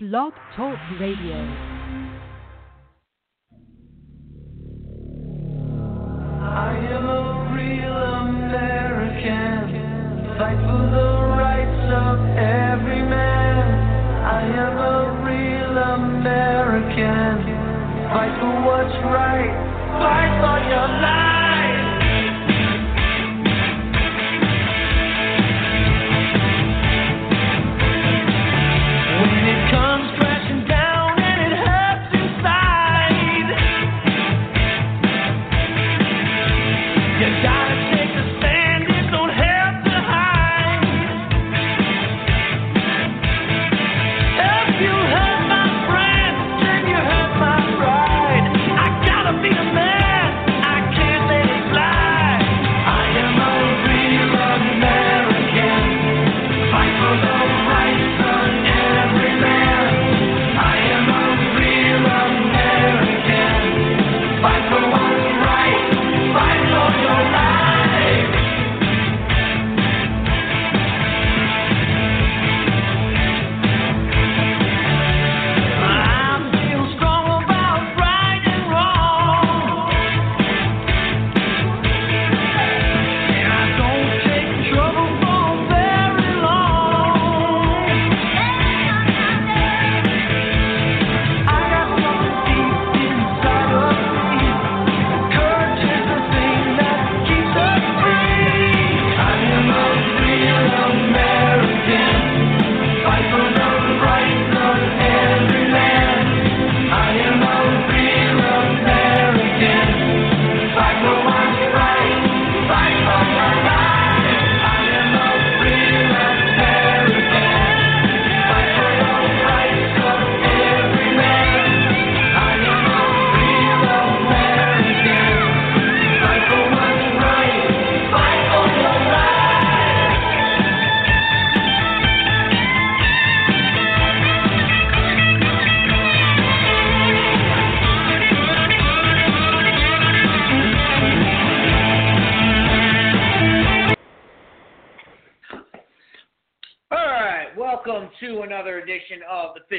Blog Talk Radio. I am a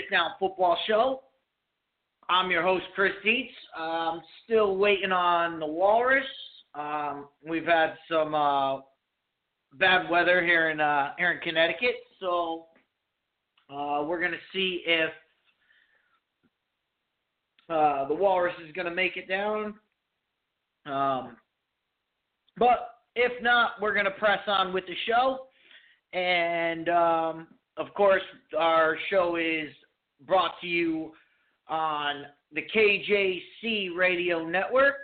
Down Football Show. I'm your host, Chris Dietz. I'm still waiting on the Walrus. Um, we've had some uh, bad weather here in uh, here in Connecticut, so uh, we're gonna see if uh, the Walrus is gonna make it down. Um, but if not, we're gonna press on with the show. And um, of course, our show is brought to you on the KJC Radio Network,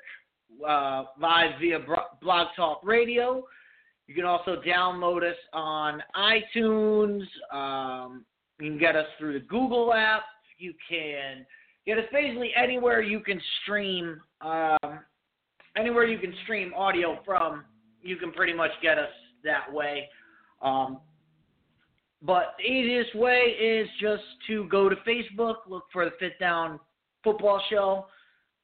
uh, live via Blog Talk Radio. You can also download us on iTunes. Um, you can get us through the Google app. You can get us basically anywhere you can stream. Um, anywhere you can stream audio from, you can pretty much get us that way. Um, but the easiest way is just to go to Facebook, look for the Fifth Down Football Show,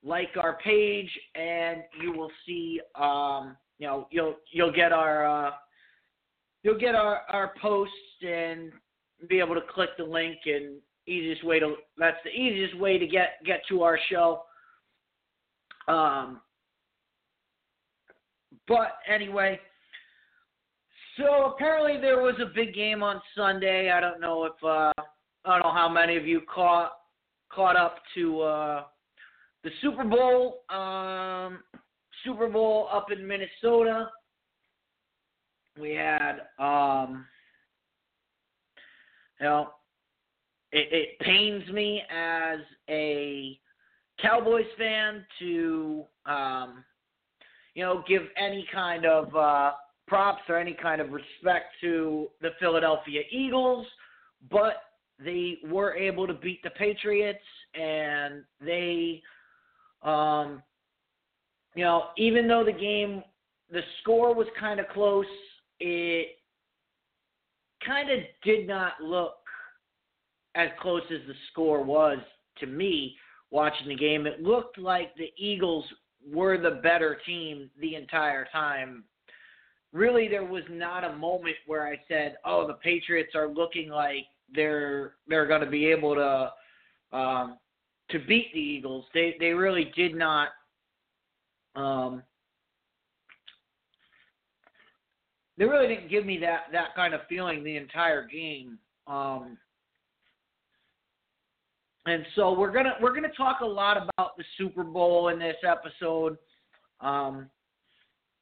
like our page, and you will see. Um, you know, you'll you'll get our uh, you'll get our our posts and be able to click the link. And easiest way to that's the easiest way to get get to our show. Um, but anyway. So apparently there was a big game on Sunday. I don't know if uh, I don't know how many of you caught caught up to uh, the Super Bowl. Um, Super Bowl up in Minnesota. We had um, you know it, it pains me as a Cowboys fan to um, you know give any kind of uh, props or any kind of respect to the Philadelphia Eagles, but they were able to beat the Patriots and they um you know, even though the game the score was kind of close, it kind of did not look as close as the score was to me watching the game. It looked like the Eagles were the better team the entire time really there was not a moment where I said, "Oh, the Patriots are looking like they're they're going to be able to um, to beat the Eagles. They they really did not. Um, they really didn't give me that that kind of feeling the entire game. Um, and so we're gonna we're gonna talk a lot about the Super Bowl in this episode. Um,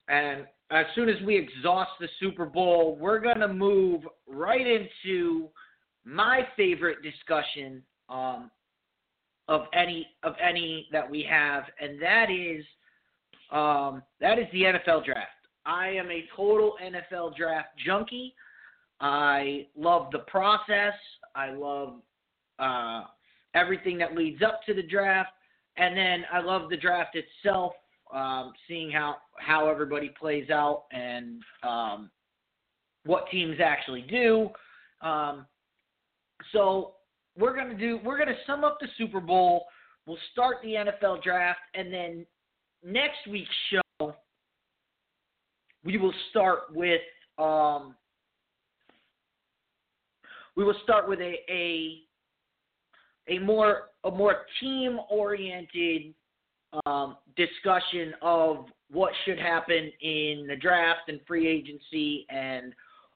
and as soon as we exhaust the Super Bowl, we're gonna move right into my favorite discussion um, of any of any that we have, and that is um, that is the NFL draft. I am a total NFL draft junkie. I love the process. I love uh, everything that leads up to the draft, and then I love the draft itself. Um, seeing how how everybody plays out and um, what teams actually do. Um, so we're gonna do we're gonna sum up the Super Bowl. We'll start the NFL draft, and then next week's show we will start with um, we will start with a a, a more a more team oriented um, discussion of what should happen in the draft and free agency and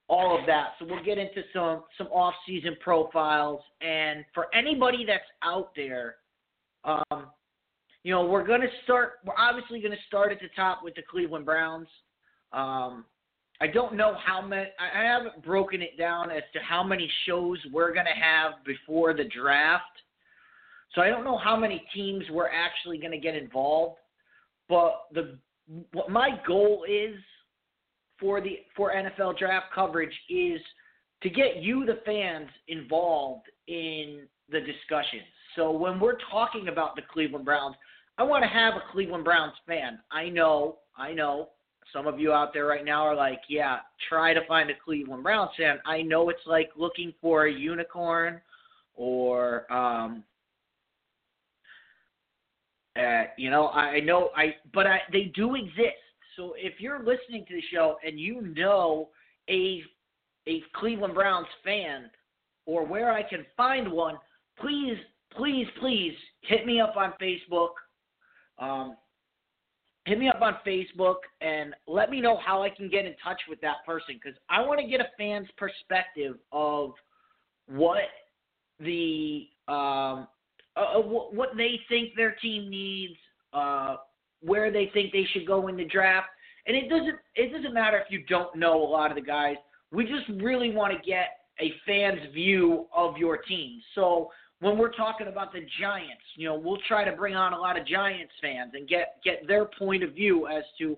all of that. So we'll get into some some off season profiles and for anybody that's out there, um, you know, we're gonna start. We're obviously gonna start at the top with the Cleveland Browns. Um, I don't know how many. I haven't broken it down as to how many shows we're gonna have before the draft. So I don't know how many teams we're actually going to get involved, but the what my goal is for the for NFL draft coverage is to get you the fans involved in the discussions. So when we're talking about the Cleveland Browns, I want to have a Cleveland Browns fan. I know, I know some of you out there right now are like, yeah, try to find a Cleveland Browns fan. I know it's like looking for a unicorn or um uh, you know, I know I, but I, they do exist. So if you're listening to the show and you know a a Cleveland Browns fan or where I can find one, please, please, please hit me up on Facebook. Um, hit me up on Facebook and let me know how I can get in touch with that person because I want to get a fan's perspective of what the um, uh, what they think their team needs, uh, where they think they should go in the draft. And it doesn't it doesn't matter if you don't know a lot of the guys. We just really want to get a fan's view of your team. So when we're talking about the Giants, you know, we'll try to bring on a lot of Giants fans and get get their point of view as to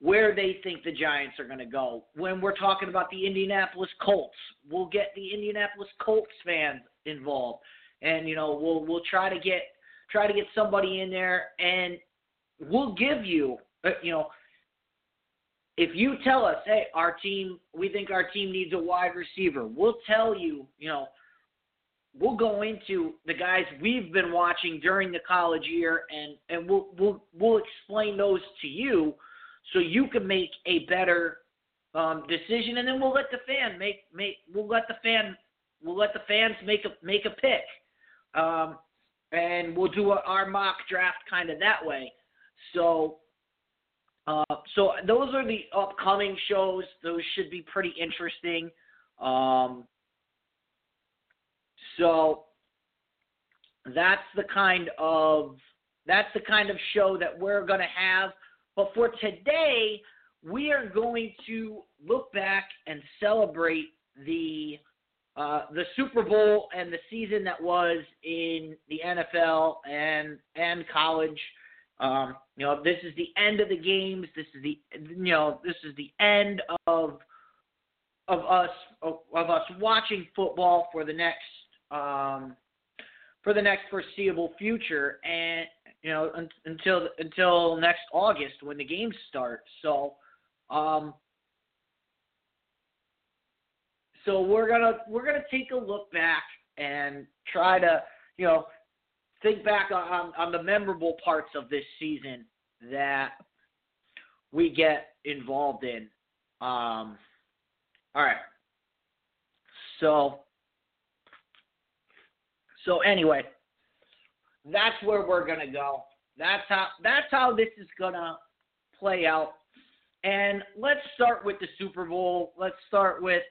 where they think the Giants are going to go. When we're talking about the Indianapolis Colts, we'll get the Indianapolis Colts fans involved and you know we'll we'll try to get try to get somebody in there, and we'll give you uh, you know if you tell us, hey, our team, we think our team needs a wide receiver, we'll tell you, you know, we'll go into the guys we've been watching during the college year, and and we'll we'll we'll explain those to you, so you can make a better um, decision, and then we'll let the fan make make we'll let the fan we'll let the fans make a make a pick. Um, and we'll do a, our mock draft kind of that way. So, uh, so those are the upcoming shows. Those should be pretty interesting. Um, so that's the kind of that's the kind of show that we're going to have. But for today, we are going to look back and celebrate the uh, the Super Bowl and the season that was in the NFL and and college. Um, you know, this is the end of the games. This is the you know this is the end of of us of, of us watching football for the next um, for the next foreseeable future, and you know un- until until next August when the games start. So. Um, so we're gonna we're gonna take a look back and try to you know think back on on the memorable parts of this season that we get involved in. Um, all right. So So anyway, that's where we're gonna go. That's how that's how this is gonna play out. And let's start with the Super Bowl. Let's start with.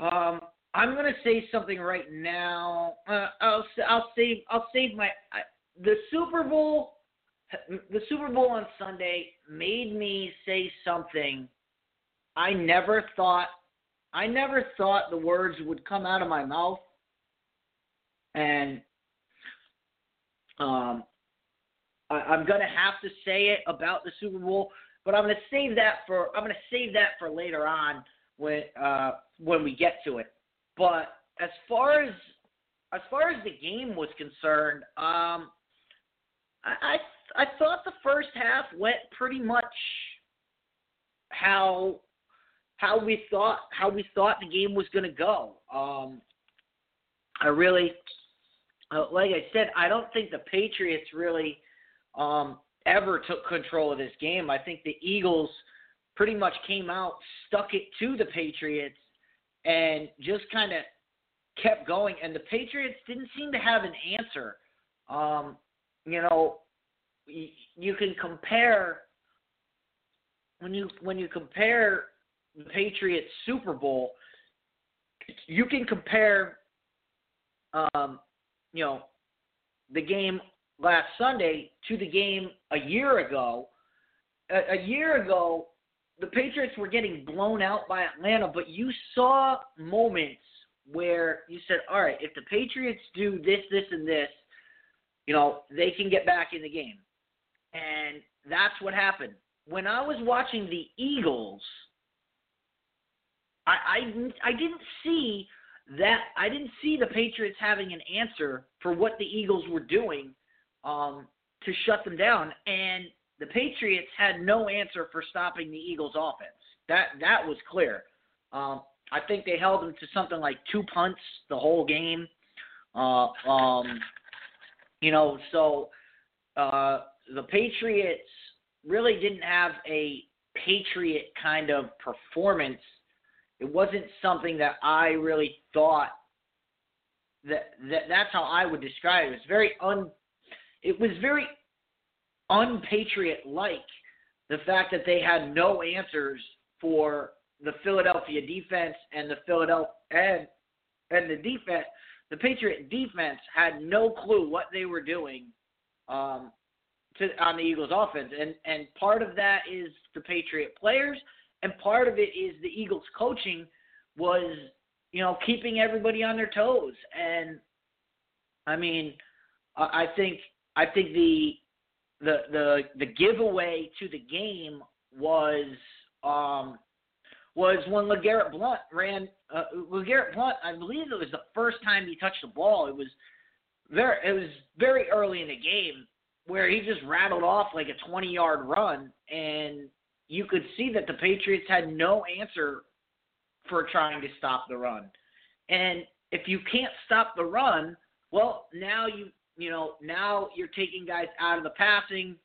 Um, I'm gonna say something right now. Uh, I'll I'll save I'll save my I, the Super Bowl. The Super Bowl on Sunday made me say something I never thought I never thought the words would come out of my mouth. And um, I, I'm gonna have to say it about the Super Bowl, but I'm gonna save that for I'm gonna save that for later on when uh, when we get to it. But as far as as far as the game was concerned, um, I, I I thought the first half went pretty much how how we thought how we thought the game was going to go. Um, I really, uh, like I said, I don't think the Patriots really um, ever took control of this game. I think the Eagles pretty much came out, stuck it to the Patriots, and just kind of kept going. And the Patriots didn't seem to have an answer. Um, you know, you, you can compare when you when you compare the Patriots Super Bowl, you can compare, um, you know, the game last Sunday to the game a year ago. A, a year ago, the Patriots were getting blown out by Atlanta, but you saw moments where you said, all right, if the Patriots do this, this, and this, you know, they can get back in the game. And that's what happened. When I was watching the Eagles – I, I I didn't see that I didn't see the Patriots having an answer for what the Eagles were doing um, to shut them down, and the Patriots had no answer for stopping the Eagles' offense. That that was clear. Um, I think they held them to something like two punts the whole game. Uh, um, you know, so uh, the Patriots really didn't have a Patriot kind of performance it wasn't something that I really thought that, that that's how I would describe it. It was very un it was very unpatriot like the fact that they had no answers for the Philadelphia defense and the Philadelphia and and the defense the Patriot defense had no clue what they were doing um, to, on the Eagles offense and and part of that is the Patriot players and part of it is the Eagles coaching was, you know, keeping everybody on their toes. And I mean, I think I think the the the the giveaway to the game was um was when LeGarrette Blunt ran uh, LeGarrette Blunt, I believe it was the first time he touched the ball. It was very it was very early in the game where he just rattled off like a 20 yard run and you could see that the Patriots had no answer for trying to stop the run. And if you can't stop the run, well, now you you know now you're taking guys out of the passing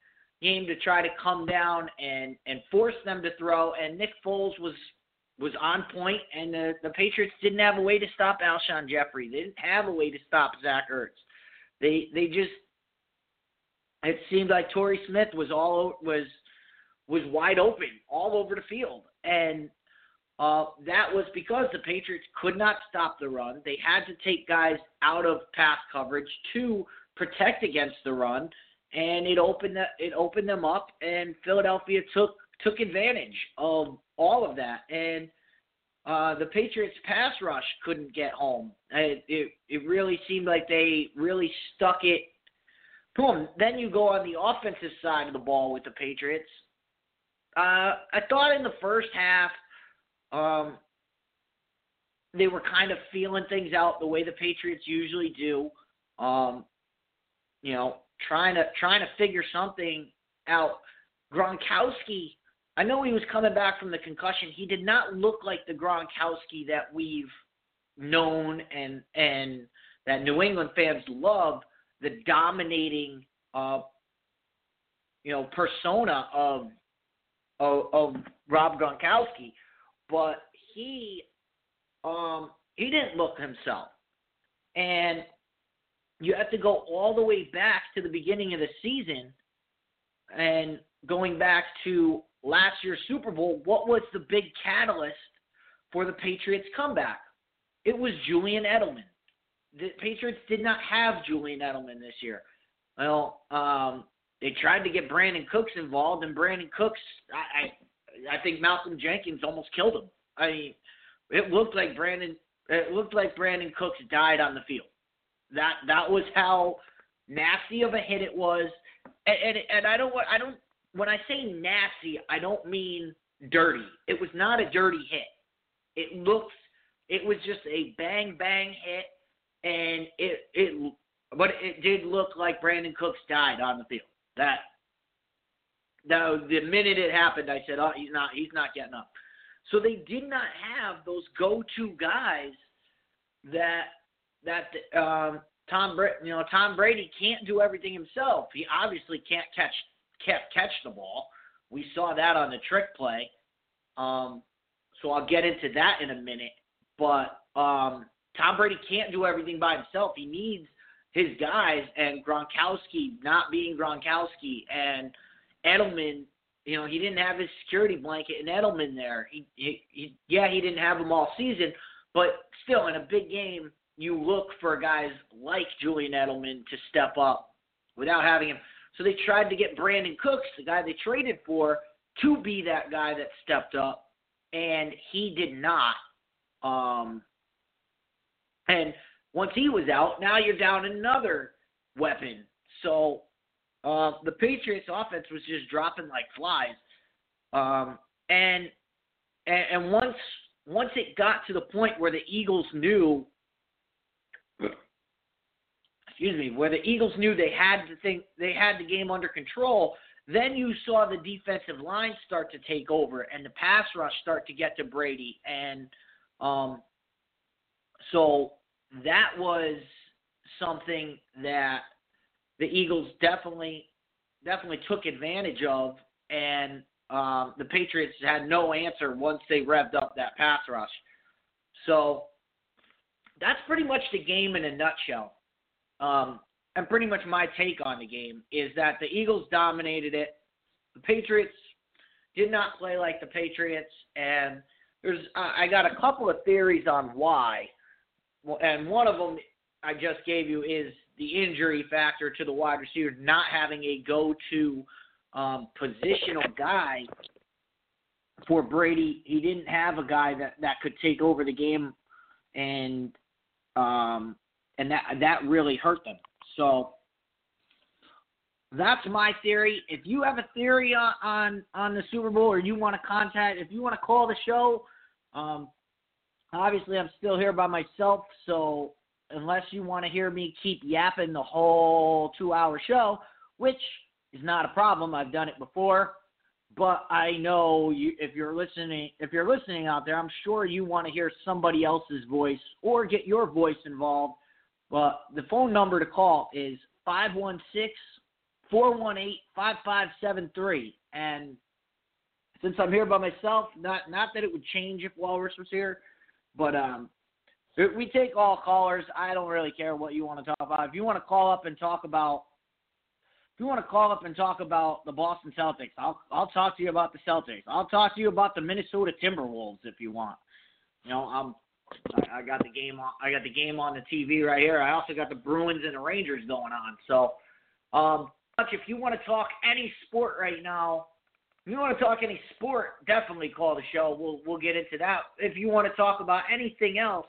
game to try to come down and and force them to throw. And Nick Foles was was on point, and the the Patriots didn't have a way to stop Alshon Jeffery. They didn't have a way to stop Zach Ertz. They they just it seemed like Torrey Smith was all was was wide open all over the field. And uh, that was because the Patriots could not stop the run. They had to take guys out of pass coverage to protect against the run, and it opened the, it opened them up. And Philadelphia took took advantage of all of that. And uh, the Patriots pass rush couldn't get home. It, it it really seemed like they really stuck it. Boom. Then you go on the offensive side of the ball with the Patriots. Uh, I thought in the first half, um, they were kind of feeling things out the way the Patriots usually do. Um, you know, trying to trying to figure something out. Gronkowski, I know he was coming back from the concussion. He did not look like the Gronkowski that we've known and and that New England fans love, the dominating uh, you know persona of of, of Rob Gronkowski, but he um he didn't look himself. And you have to go all the way back to the beginning of the season and going back to last year's Super Bowl, what was the big catalyst for the Patriots comeback? It was Julian Edelman. The Patriots did not have Julian Edelman this year. Well, um, they tried to get Brandin Cooks involved, and Brandin Cooks, I, I, I think Malcolm Jenkins almost killed him. I mean, it looked like Brandon, it looked like Brandin Cooks died on the field. That that was how nasty of a hit it was, and and, and I don't I don't when I say nasty, I don't mean dirty. It was not a dirty hit. It looks, it was just a bang bang hit, and it it but it did look like Brandin Cooks died on the field. That now the minute it happened, I said, "Oh, he's not. He's not getting up." So they did not have those go-to guys that that um, Tom Brady. You know, Tom Brady can't do everything himself. He obviously can't catch can't catch the ball. We saw that on the trick play. Um, so I'll get into that in a minute. But um, Tom Brady can't do everything by himself. He needs his guys, and Gronkowski not being Gronkowski, and Edelman. You know, he didn't have his security blanket and Edelman there. He, he, he, yeah, he didn't have him all season, but still, in a big game, you look for guys like Julian Edelman to step up without having him. So they tried to get Brandin Cooks, the guy they traded for, to be that guy that stepped up, and he did not. Um, and once he was out, now you're down another weapon. So uh, the Patriots' offense was just dropping like flies. Um, and, and and once once it got to the point where the Eagles knew excuse me, where the Eagles knew they had to think they had the game under control, then you saw the defensive line start to take over and the pass rush start to get to Brady, and um, so that was something that the Eagles definitely definitely took advantage of, and um, the Patriots had no answer once they revved up that pass rush. So that's pretty much the game in a nutshell. Um, and pretty much my take on the game is that the Eagles dominated it. The Patriots did not play like the Patriots, and there's I got a couple of theories on why. And one of them I just gave you is the injury factor to the wide receiver not having a go-to um, positional guy for Brady. He didn't have a guy that that could take over the game and um, and that that really hurt them. So that's my theory. If you have a theory on on, on the Super Bowl, or you want to contact, if you want to call the show, um, obviously I'm still here by myself. So unless you want to hear me keep yapping the whole two-hour show, which is not a problem, I've done it before. But I know you, if you're listening, if you're listening out there, I'm sure you want to hear somebody else's voice or get your voice involved well, the phone number to call is 516 418 5573. And since I'm here by myself, not not that it would change if Walrus was here, but um, we take all callers. I don't really care what you want to talk about. If you want to call up and talk about, if you want to call up and talk about the Boston Celtics, I'll I'll talk to you about the Celtics. I'll talk to you about the Minnesota Timberwolves if you want. You know, I'm I, I got the game on. I got the game on the TV right here. I also got the Bruins and the Rangers going on. So, um, if you want to talk any sport right now, if you want to talk any sport, definitely call the show. We'll we'll get into that. If you want to talk about anything else,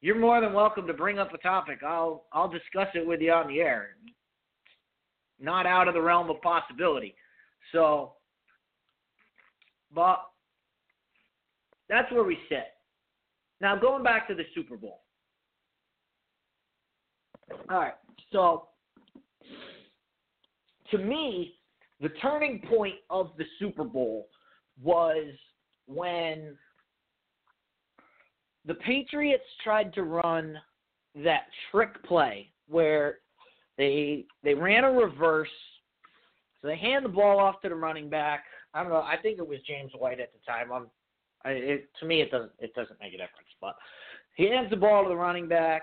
you're more than welcome to bring up a topic. I'll I'll discuss it with you on the air. Not out of the realm of possibility. So, but that's where we sit. Now, going back to the Super Bowl. All right. So, to me, the turning point of the Super Bowl was when the Patriots tried to run that trick play where they they ran a reverse. So they hand the ball off to the running back. I don't know. I think it was James White at the time. I'm It, to me, it doesn't it doesn't make a difference. But he hands the ball to the running back.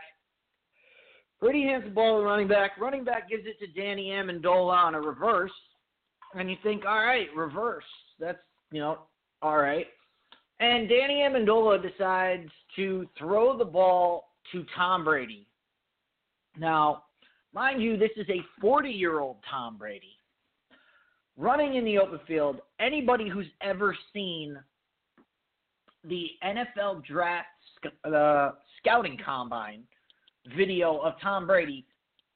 Brady hands the ball to the running back. Running back gives it to Danny Amendola on a reverse. And you think, all right, reverse. That's, you know, all right. And Danny Amendola decides to throw the ball to Tom Brady. Now, mind you, this is a 40 year old Tom Brady. Running in the open field, anybody who's ever seen the NFL draft uh, scouting combine video of Tom Brady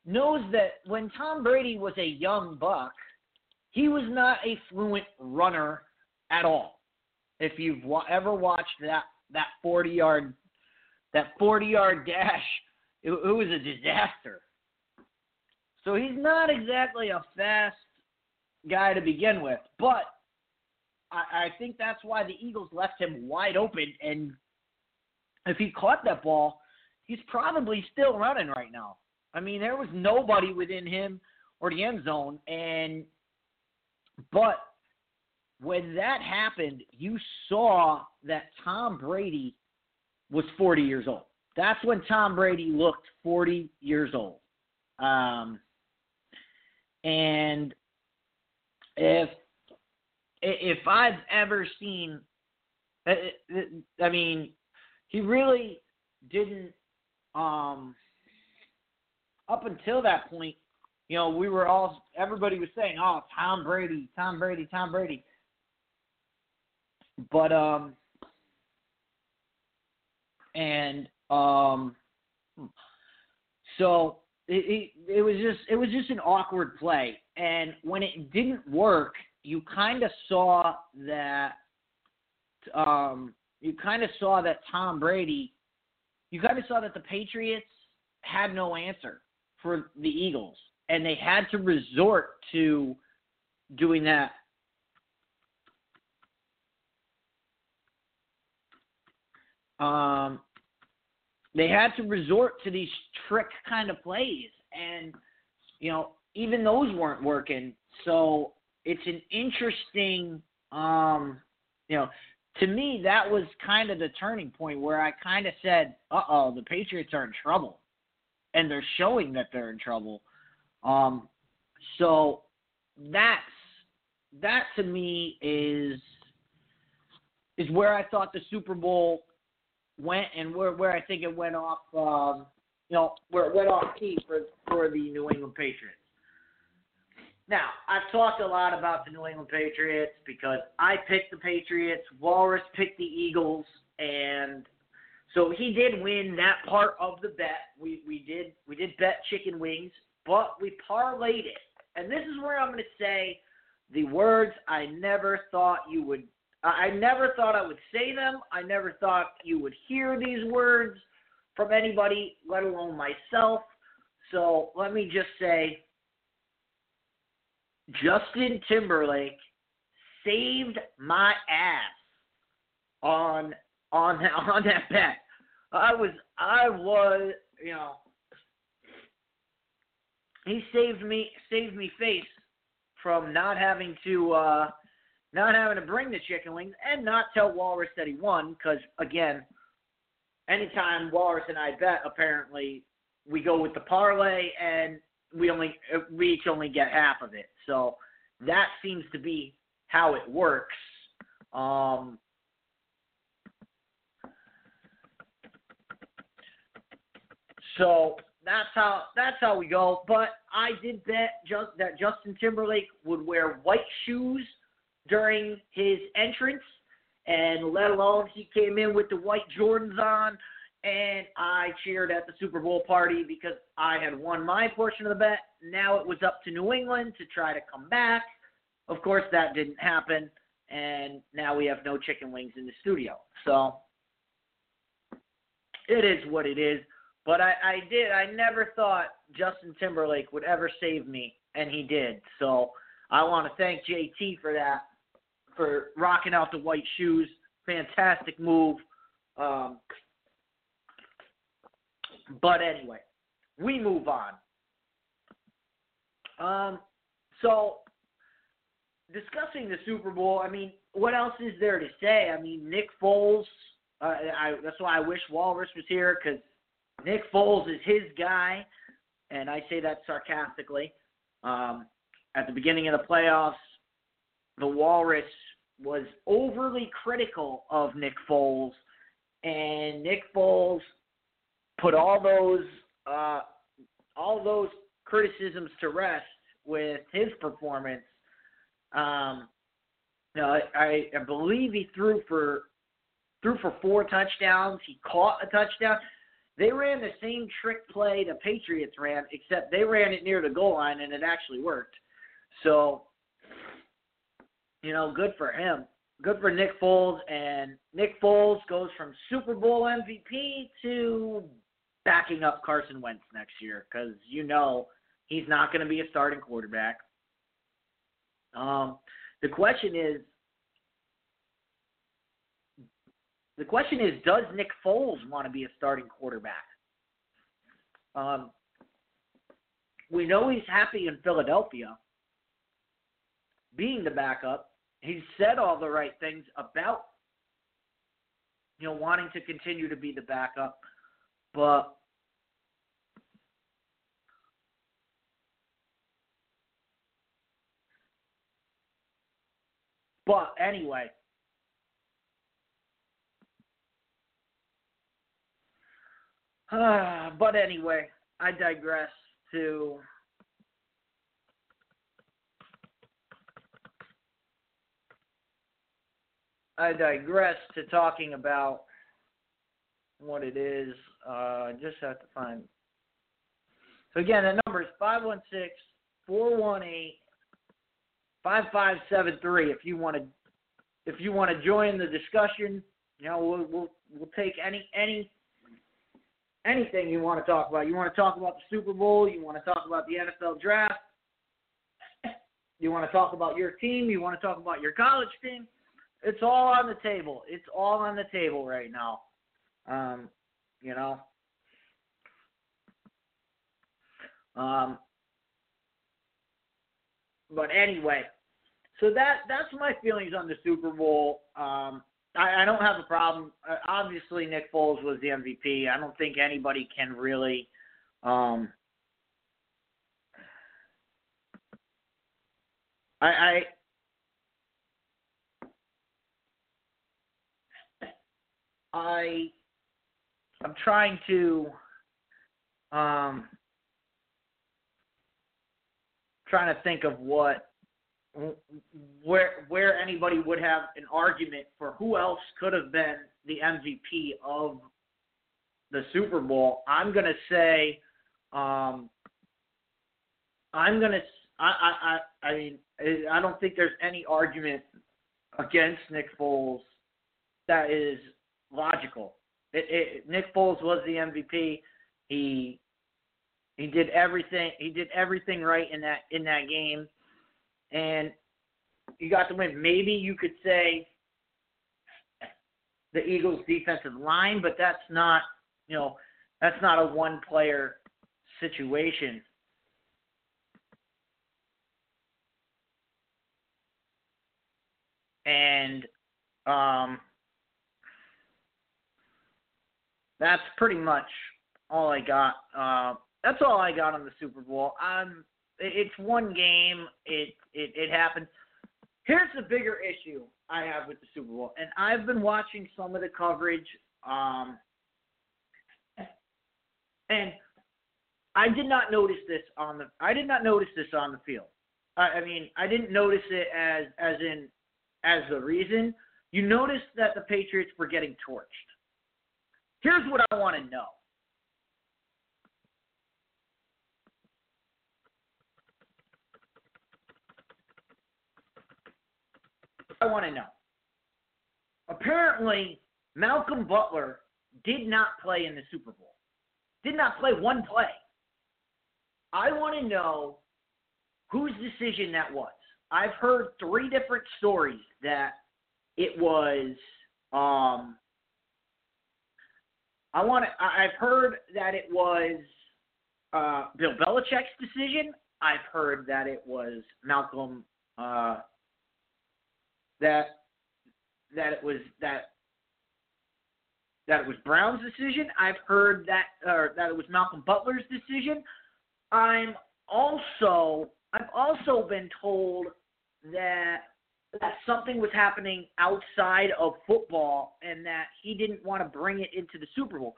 knows that when Tom Brady was a young buck, he was not a fluent runner at all. If you've ever watched that that 40 yard that 40 yard dash, it, it was a disaster. So he's not exactly a fast guy to begin with, but I, think that's why the Eagles left him wide open. And if he caught that ball, he's probably still running right now. I mean, there was nobody within him or the end zone, and but when that happened, you saw that Tom Brady was 40 years old. That's when Tom Brady looked 40 years old. Um, and if if I've ever seen, I mean, he really didn't. Um, up until that point, you know, we were all everybody was saying, "Oh, Tom Brady, Tom Brady, Tom Brady." But um, and um, so it, it it was just it was just an awkward play, and when it didn't work, you kind of saw that um, you kind of saw that Tom Brady, you kind of saw that the Patriots had no answer for the Eagles, and they had to resort to doing that. Um, they had to resort to these trick kind of plays, and you know even those weren't working. So it's an interesting, um, you know, to me that was kind of the turning point where I kind of said, "Uh oh, the Patriots are in trouble," and they're showing that they're in trouble. Um, so that's that to me is is where I thought the Super Bowl went and where where I think it went off um, you know, where it went off key for for the New England Patriots. Now, I've talked a lot about the New England Patriots because I picked the Patriots, Walrus picked the Eagles, and so he did win that part of the bet. We we did we did bet chicken wings, but we parlayed it. And this is where I'm going to say the words I never thought you would I never thought I would say them. I never thought you would hear these words from anybody, let alone myself. So let me just say Justin Timberlake saved my ass on on that, on that bet. I was I was you know he saved me saved me face from not having to uh not having to bring the chicken wings and not tell Walrus that he won because again anytime Walrus and I bet apparently we go with the parlay and we only we each only get half of it so that seems to be how it works um so that's how that's how we go. But I did bet just that Justin Timberlake would wear white shoes during his entrance, and let alone he came in with the white Jordans on. And I cheered at the Super Bowl party because I had won my portion of the bet. Now it was up to New England to try to come back. Of course, that didn't happen, and now we have no chicken wings in the studio. So it is what it is. But I, I did. I never thought Justin Timberlake would ever save me, and he did. So I want to thank JT for that, for rocking out the white shoes. Fantastic move. Um, but anyway, we move on. Um, so discussing the Super Bowl, I mean, what else is there to say? I mean, Nick Foles. Uh, I, that's why I wish Walrus was here because Nick Foles is his guy. and I say that sarcastically. Um, at the beginning of the playoffs, the Walrus was overly critical of Nick Foles, and Nick Foles put all those uh, all those criticisms to rest with his performance. Um, you know, I, I believe he threw for threw for four touchdowns. He caught a touchdown. They ran the same trick play the Patriots ran, except they ran it near the goal line and it actually worked. So, you know, good for him. Good for Nick Foles. And Nick Foles goes from Super Bowl MVP to backing up Carson Wentz next year because you know he's not going to be a starting quarterback. Um, the question is, the question is, does Nick Foles want to be a starting quarterback? Um, we know he's happy in Philadelphia being the backup. He's said all the right things about you know wanting to continue to be the backup, but but anyway, but anyway, I digress to I digress to talking about what it is. Uh, I just have to find. So again, the number is 516 418 5573 if you want to if you want to join the discussion, you know, we'll we'll, we'll take any any anything you want to talk about. You want to talk about the Super Bowl, you want to talk about the NFL draft, you want to talk about your team, you want to talk about your college team. It's all on the table. It's all on the table right now. Um, you know. Um, but anyway, so that that's my feelings on the Super Bowl. Um, I, I don't have a problem. Uh, obviously, Nick Foles was the MVP. I don't think anybody can really. Um, I, I I I'm trying to um trying to think of what where where anybody would have an argument for who else could have been the MVP of the Super Bowl. I'm gonna say, um, I'm gonna. I I I I mean I don't think there's any argument against Nick Foles that is logical. It, it, Nick Foles was the MVP. He he did everything. He did everything right in that in that game, and you got the win. Maybe you could say the Eagles' defensive line, but that's not you know that's not a one player situation. And um, that's pretty much all I got. Uh, that's all I got on the Super Bowl. It's one game. It it it happened. Here's the bigger issue I have with the Super Bowl, and I've been watching some of the coverage. Um, and I did not notice this on the. I did not notice this on the field. I, I mean, I didn't notice it as as in as the reason. You noticed that the Patriots were getting torched. Here's what I want to know. I want to know. Apparently, Malcolm Butler did not play in the Super Bowl. Did not play one play. I want to know whose decision that was. I've heard three different stories that it was um, I want to. I've heard that it was uh, Bill Belichick's decision. I've heard that it was Malcolm. Uh, that that it was that that it was Brown's decision. I've heard that or that it was Malcolm Butler's decision. I'm also I've also been told that that something was happening outside of football and that he didn't want to bring it into the Super Bowl.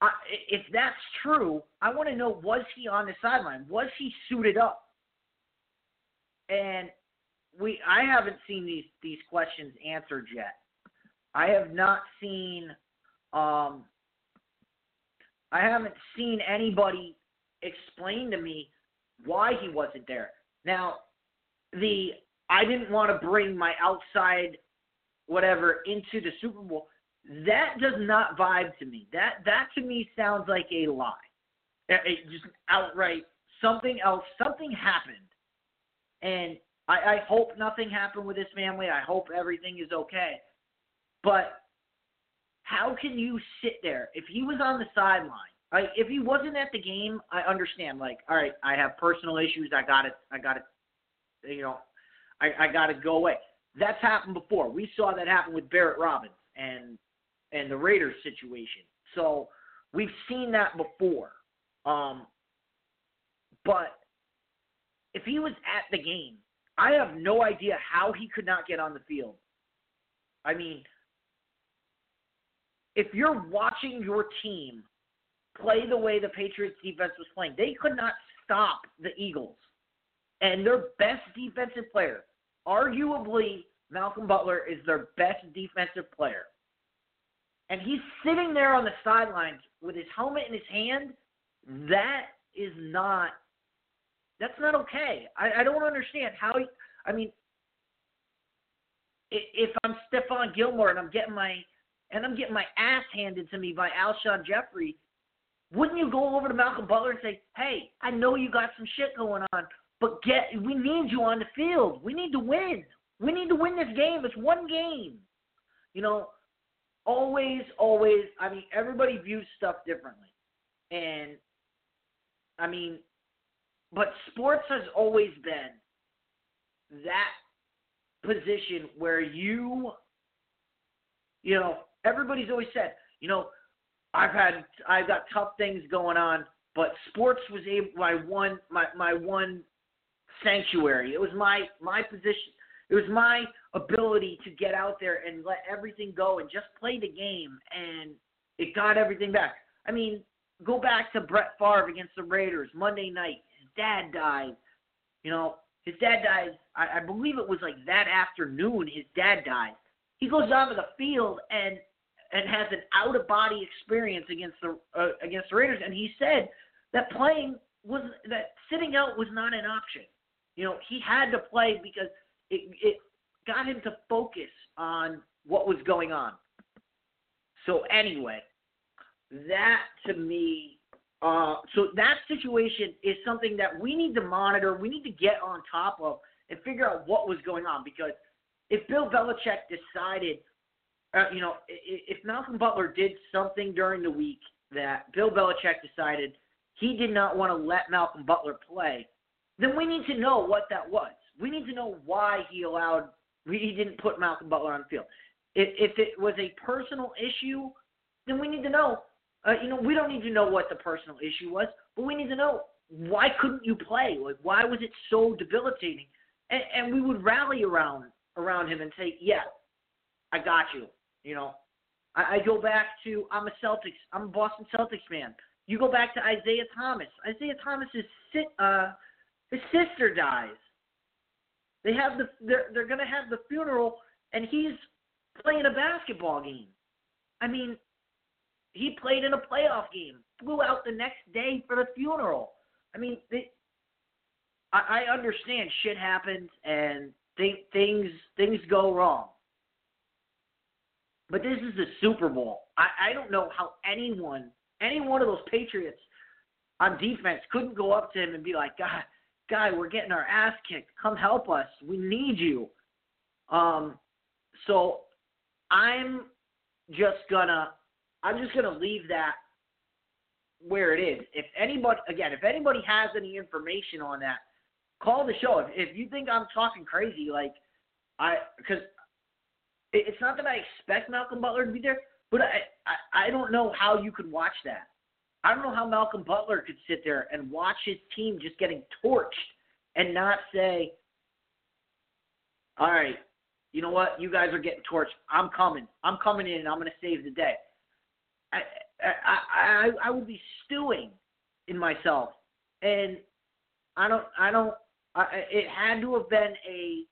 I, if that's true, I want to know was he on the sideline? Was he suited up? And we I haven't seen these these questions answered yet. I have not seen um I haven't seen anybody explain to me why he wasn't there. Now, the I didn't want to bring my outside whatever into the Super Bowl. That does not vibe to me. That that to me sounds like a lie. It, just outright something else. Something happened, and I, I hope nothing happened with his family. I hope everything is okay. But how can you sit there if he was on the sideline? Like if he wasn't at the game, I understand. Like, all right, I have personal issues. I got it. I got it. You know, I, I got to go away. That's happened before. We saw that happen with Barrett Robbins and and the Raiders situation. So we've seen that before. Um, but if he was at the game, I have no idea how he could not get on the field. I mean, if you're watching your team play the way the Patriots defense was playing, they could not stop the Eagles. And their best defensive player, arguably Malcolm Butler, is their best defensive player. And he's sitting there on the sidelines with his helmet in his hand. That is not that's not okay. I, I don't understand how. I mean, if I'm Stephon Gilmore and I'm getting my and I'm getting my ass handed to me by Alshon Jeffery, wouldn't you go over to Malcolm Butler and say, "Hey, I know you got some shit going on, but get we need you on the field. We need to win. We need to win this game. It's one game." You know, always, always. I mean, everybody views stuff differently, and I mean, but sports has always been that position where you, you know, everybody's always said, you know, I've had, I've got tough things going on, but sports was able, my one, my my one sanctuary. It was my my position. It was my ability to get out there and let everything go and just play the game, and it got everything back. I mean, go back to Brett Favre against the Raiders Monday night. His dad died. You know, his dad dies. I, I believe it was like that afternoon. His dad died. He goes onto the field and and has an out of body experience against the uh, against the Raiders. And he said that playing was that sitting out was not an option. You know, he had to play because it it got him to focus on what was going on. So anyway, that to me, uh, so that situation is something that we need to monitor. We need to get on top of and figure out what was going on because if Bill Belichick decided, uh, you know, if Malcolm Butler did something during the week that Bill Belichick decided he did not want to let Malcolm Butler play, then we need to know what that was. We need to know why he allowed, he didn't put Malcolm Butler on the field. If, it was a personal issue, then we need to know. Uh, you know, we don't need to know what the personal issue was, but we need to know why couldn't you play? Like, why was it so debilitating? And, and we would rally around around him and say, "Yeah, I got you." You know, I, I go back to I'm a Celtics, I'm a Boston Celtics man. You go back to Isaiah Thomas. Isaiah Thomas is sit, uh, his sister dies. They have the they're they're gonna have the funeral, and he's playing a basketball game. I mean, he played in a playoff game, flew out the next day for the funeral. I mean, they, I, I understand shit happens and th- things things go wrong. But this is the Super Bowl. I, I don't know how anyone, any one of those Patriots on defense couldn't go up to him and be like, God, guy, we're getting our ass kicked. Come help us. We need you. Um, so I'm just gonna I'm just gonna leave that where it is. If anybody again, if anybody has any information on that, call the show. If, if you think I'm talking crazy, like I because it, it's not that I expect Malcolm Butler to be there, but I, I I don't know how you could watch that. I don't know how Malcolm Butler could sit there and watch his team just getting torched and not say, "All right, you know what? You guys are getting torched. I'm coming. I'm coming in. and I'm going to save the day." I I I, I would be stewing in myself, and I don't I don't. I, it had to have been a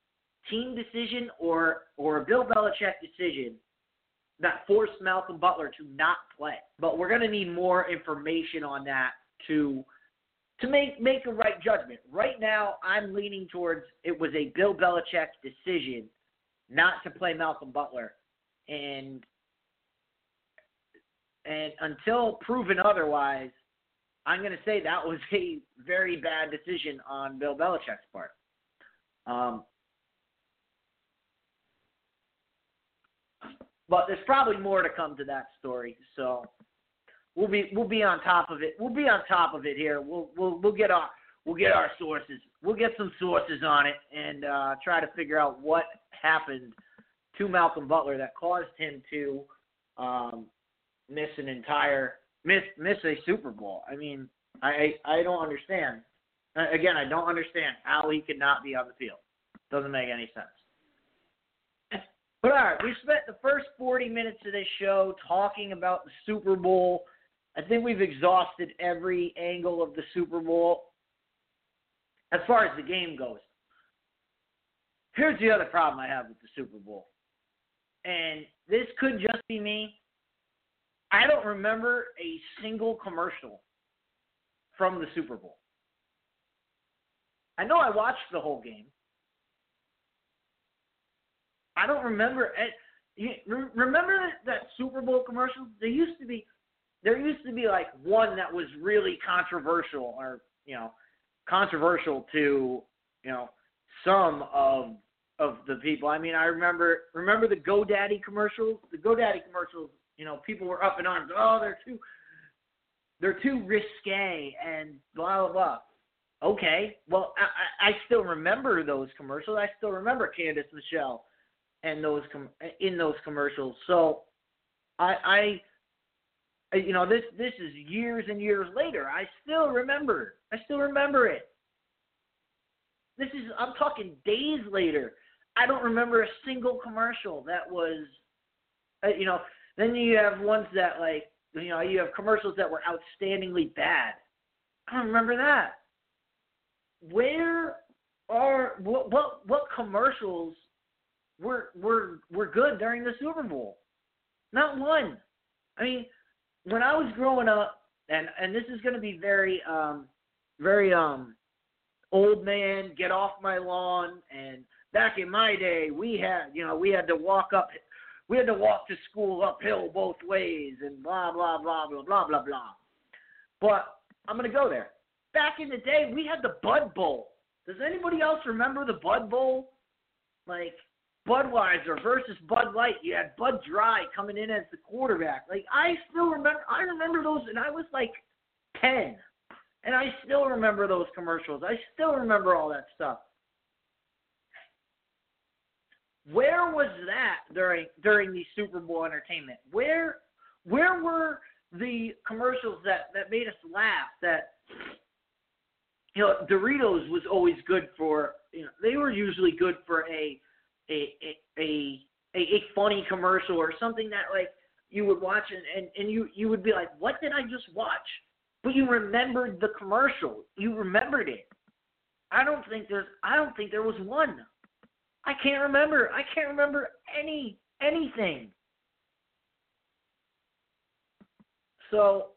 team decision or or a Bill Belichick decision that forced Malcolm Butler to not play. But we're going to need more information on that to to make make a right judgment. Right now, I'm leaning towards it was a Bill Belichick decision not to play Malcolm Butler, and and until proven otherwise, I'm going to say that was a very bad decision on Bill Belichick's part. Um, but there's probably more to come to that story, so we'll be we'll be on top of it. We'll be on top of it here. We'll we'll we'll get our we'll get our sources. We'll get some sources on it and uh, try to figure out what happened to Malcolm Butler that caused him to um, miss an entire miss miss a Super Bowl. I mean, I I don't understand. Again, I don't understand how he could not be on the field. Doesn't make any sense. But all right, we spent the first 40 minutes of this show talking about the Super Bowl. I think we've exhausted every angle of the Super Bowl as far as the game goes. Here's the other problem I have with the Super Bowl. And this could just be me. I don't remember a single commercial from the Super Bowl. I know I watched the whole game. I don't remember. Remember that Super Bowl commercial? There used to be, there used to be like one that was really controversial, or you know, controversial to you know some of of the people. I mean, I remember remember the GoDaddy commercials. The GoDaddy commercials. You know, people were up in arms. Oh, they're too they're too risque and blah blah blah. Okay, well, I, I I still remember those commercials. I still remember Candice Michelle and those com- in those commercials. So, I, I, you know, this this is years and years later. I still remember. I still remember it. This is I'm talking days later. I don't remember a single commercial that was, uh, you know. Then you have ones that like, you know, you have commercials that were outstandingly bad. I don't remember that. Where are what what what commercials were were were good during the Super Bowl? Not one. I mean, when I was growing up, and and this is going to be very um very um old man get off my lawn and back in my day we had you know we had to walk up we had to walk to school uphill both ways and blah blah blah blah blah blah blah but i'm going to go there back in the day we had the bud bowl does anybody else remember the bud bowl like budweiser versus bud light you had bud dry coming in as the quarterback like i still remember i remember those and i was like 10 and I still remember those commercials. I still remember all that stuff. Where was that during during the Super Bowl entertainment? Where where were the commercials that that made us laugh? That you know, Doritos was always good for. You know, they were usually good for a a a a, a, funny commercial or something that like you would watch and, and and you you would be like, what did I just watch? but you remembered the commercial. You remembered it. I don't think there's I don't think there was one. I can't remember. I can't remember any anything. So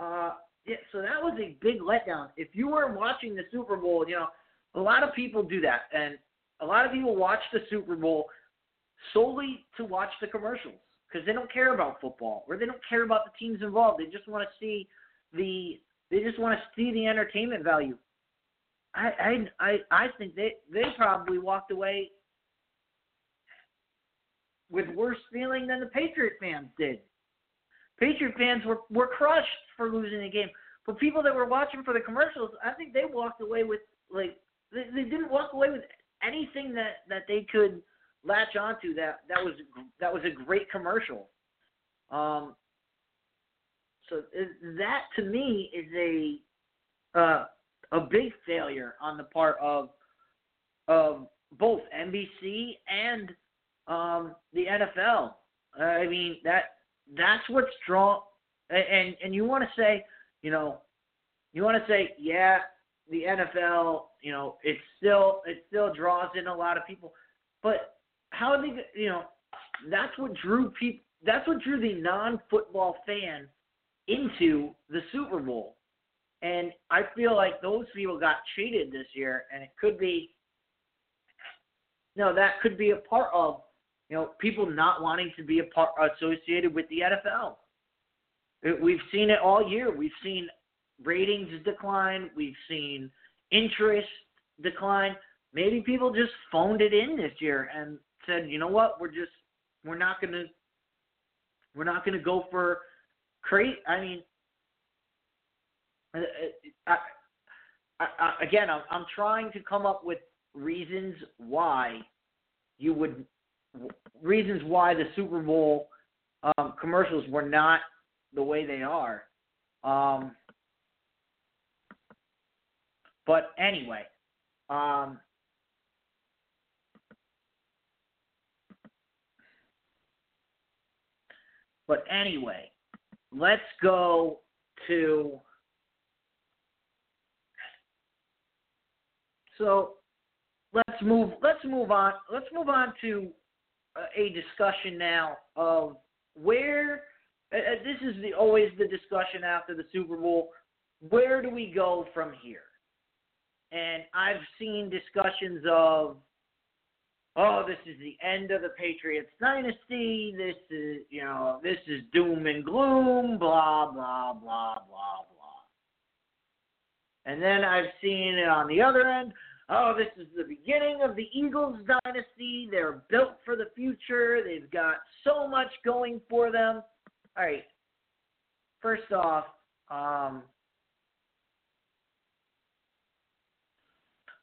uh yeah, so that was a big letdown. If you were watching the Super Bowl, you know, a lot of people do that and a lot of people watch the Super Bowl solely to watch the commercials because they don't care about football or they don't care about the teams involved. They just want to see the they just want to see the entertainment value. I I I I think they they probably walked away with worse feeling than the Patriot fans did. Patriot fans were were crushed for losing the game. But people that were watching for the commercials, I think they walked away with like they, they didn't walk away with anything that that they could latch onto that that was that was a great commercial. Um, So that to me is a uh, a big failure on the part of of both NBC and um, the NFL. I mean that that's what's drawn. And and you want to say, you know, you want to say, yeah, the NFL, you know, it still it still draws in a lot of people, but how they, you know, that's what drew people. That's what drew the non-football fan into the Super Bowl. And I feel like those people got cheated this year, and it could be, no, that could be a part of, you know, people not wanting to be a part associated with the NFL. It- We've seen it all year. We've seen ratings decline. We've seen interest decline. Maybe people just phoned it in this year and said, you know what, we're just, we're not gonna, we're not gonna go for crazy. I mean, uh, I, I, I, again, I'm, I'm trying to come up with reasons why you would, reasons why the Super Bowl um, commercials were not the way they are. Um, but anyway, um, but anyway, let's go to so let's move let's move on let's move on to uh, a discussion now of where uh, uh, this is the always the discussion after the Super Bowl where do we go from here and I've seen discussions of oh this is the end of the Patriots dynasty this is you know this is doom and gloom blah blah blah blah blah and then I've seen it on the other end oh, this is the beginning of the Eagles dynasty. They're built for the future. They've got so much going for them. All right. First off, um,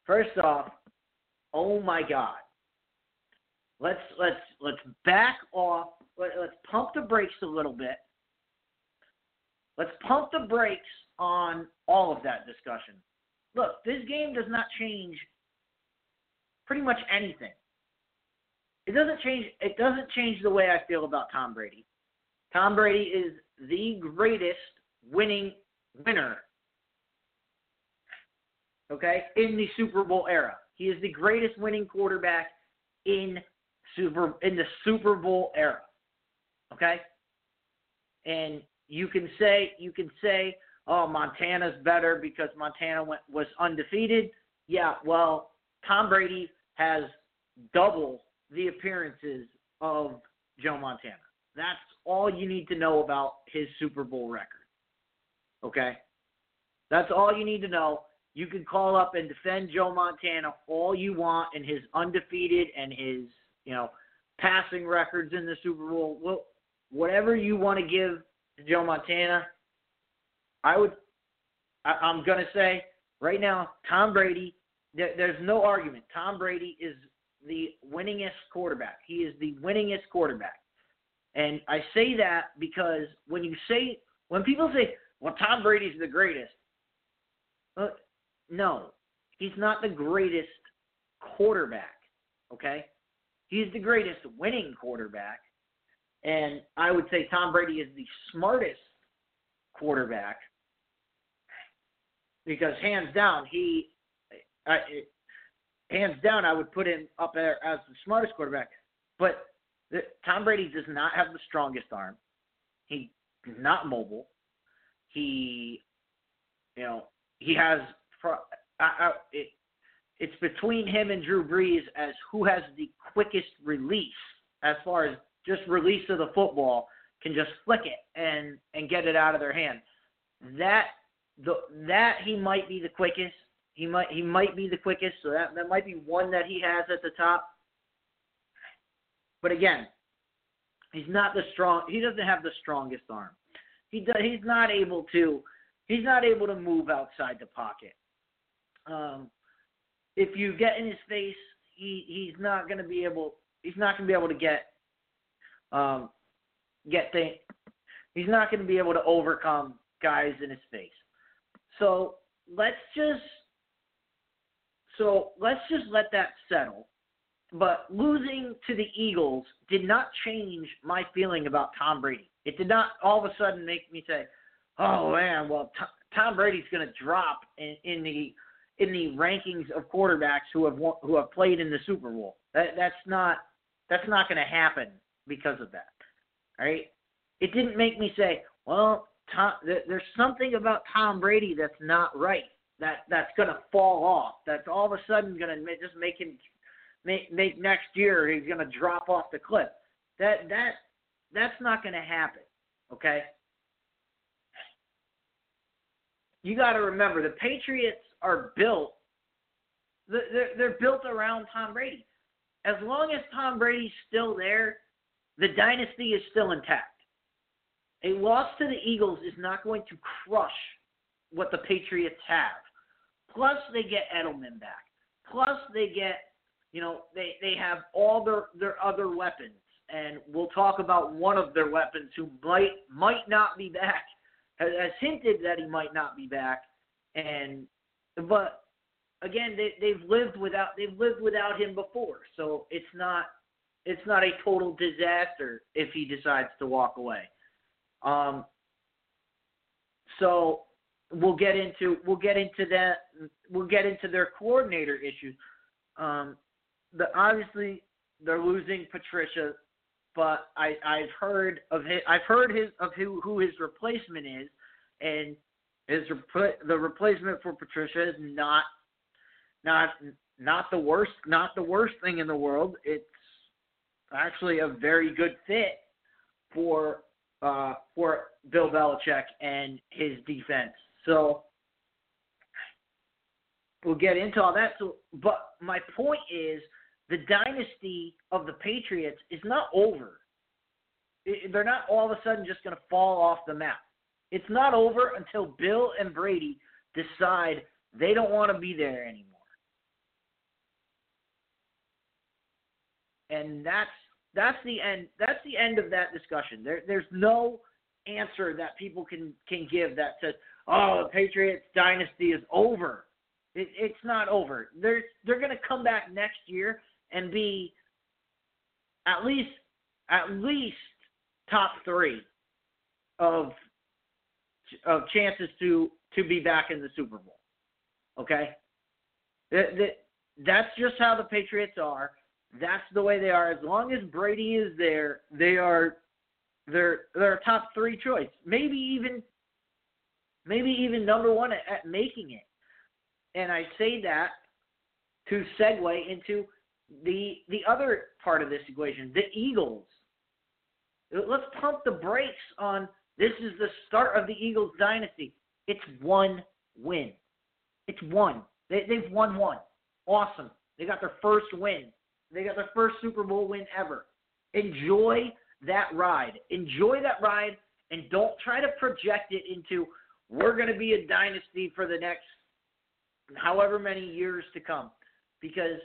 first off, oh my God. Let's let's let's back off. Let, let's pump the brakes a little bit. Let's pump the brakes on all of that discussion look, this game does not change pretty much anything. It doesn't change it doesn't change the way I feel about Tom Brady. Tom Brady is the greatest winning winner. Okay? In the Super Bowl era. He is the greatest winning quarterback in Super in the Super Bowl era. Okay? And you can say you can say oh, Montana's better because Montana went, was undefeated. Yeah, well, Tom Brady has double the appearances of Joe Montana. That's all you need to know about his Super Bowl record. Okay? That's all you need to know. You can call up and defend Joe Montana all you want and his undefeated and his, you know, passing records in the Super Bowl. Well, whatever you want to give to Joe Montana, I would. I, I'm gonna say right now, Tom Brady. There, there's no argument. Tom Brady is the winningest quarterback. He is the winningest quarterback. And I say that because when you say when people say, "Well, Tom Brady's the greatest," well, no, he's not the greatest quarterback. Okay, he's the greatest winning quarterback. And I would say Tom Brady is the smartest quarterback because hands down he, I, hands down I would put him up there as the smartest quarterback. But the, Tom Brady does not have the strongest arm. He's not mobile. He, you know, he has. I, I, it, it's between him and Drew Brees as who has the quickest release as far as just release of the football can just flick it and and get it out of their hand. That the that he might be the quickest. He might he might be the quickest, so that that might be one that he has at the top. But again, he's not the strong. He doesn't have the strongest arm. He does, he's not able to he's not able to move outside the pocket. Um, if you get in his face, he he's not to be able he's not to be able to get um get the He's not to be able to overcome guys in his face. So let's just so let's just let that settle. But losing to the Eagles did not change my feeling about Tom Brady. It did not all of a sudden make me say, "Oh man, well Tom, Tom Brady's going to drop in, in the in the rankings of quarterbacks who have won, who have played in the Super Bowl." That that's not that's not going to happen because of that. Right? It didn't make me say, "Well, Tom, th- there's something about Tom Brady that's not right. That that's going to fall off. That's all of a sudden going to just make him make, make next year he's going to drop off the cliff. That that that's not going to happen. Okay. You got to remember the Patriots are built. They're, they're built around Tom Brady. As long as Tom Brady's still there, the dynasty is still intact. A loss to the Eagles is not going to crush what the Patriots have. Plus, they get Edelman back. Plus, they get, you know, they they have all their their other weapons, and we'll talk about one of their weapons who might might not be back. Has, has hinted that he might not be back, and but again, they they've lived without they've lived without him before, so it's not it's not a total disaster if he decides to walk away. Um, so we'll get into we'll get into that we'll get into their coordinator issues. Um, the obviously they're losing Patricia, but I I've heard of his I've heard his of who who his replacement is, and his the replacement for Patricia is not not not the worst not the worst thing in the world. It's actually a very good fit for uh, for Bill Belichick and his defense. So we'll get into all that. So, but my point is, the dynasty of the Patriots is not over. They're not all of a sudden just going to fall off the map. It's not over until Bill and Brady decide they don't want to be there anymore. And that's that's the end that's the end of that discussion. There there's no answer that people can can give that says, "Oh, the Patriots dynasty is over." It, it's not over. They're they're going to come back next year and be at least at least top three of of chances to to be back in the Super Bowl. Okay, that, that that's just how the Patriots are. That's the way they are. As long as Brady is there, they are they're they're a top three choice. Maybe even maybe even number one at, at making it. And I say that to segue into the the other part of this equation, the Eagles. Let's pump the brakes on this is the start of the Eagles dynasty. It's one win. It's one. They, they've won one. Awesome. They got their first win. They got their first Super Bowl win ever. Enjoy that ride. Enjoy that ride and don't try to project it into we're going to be a dynasty for the next however many years to come because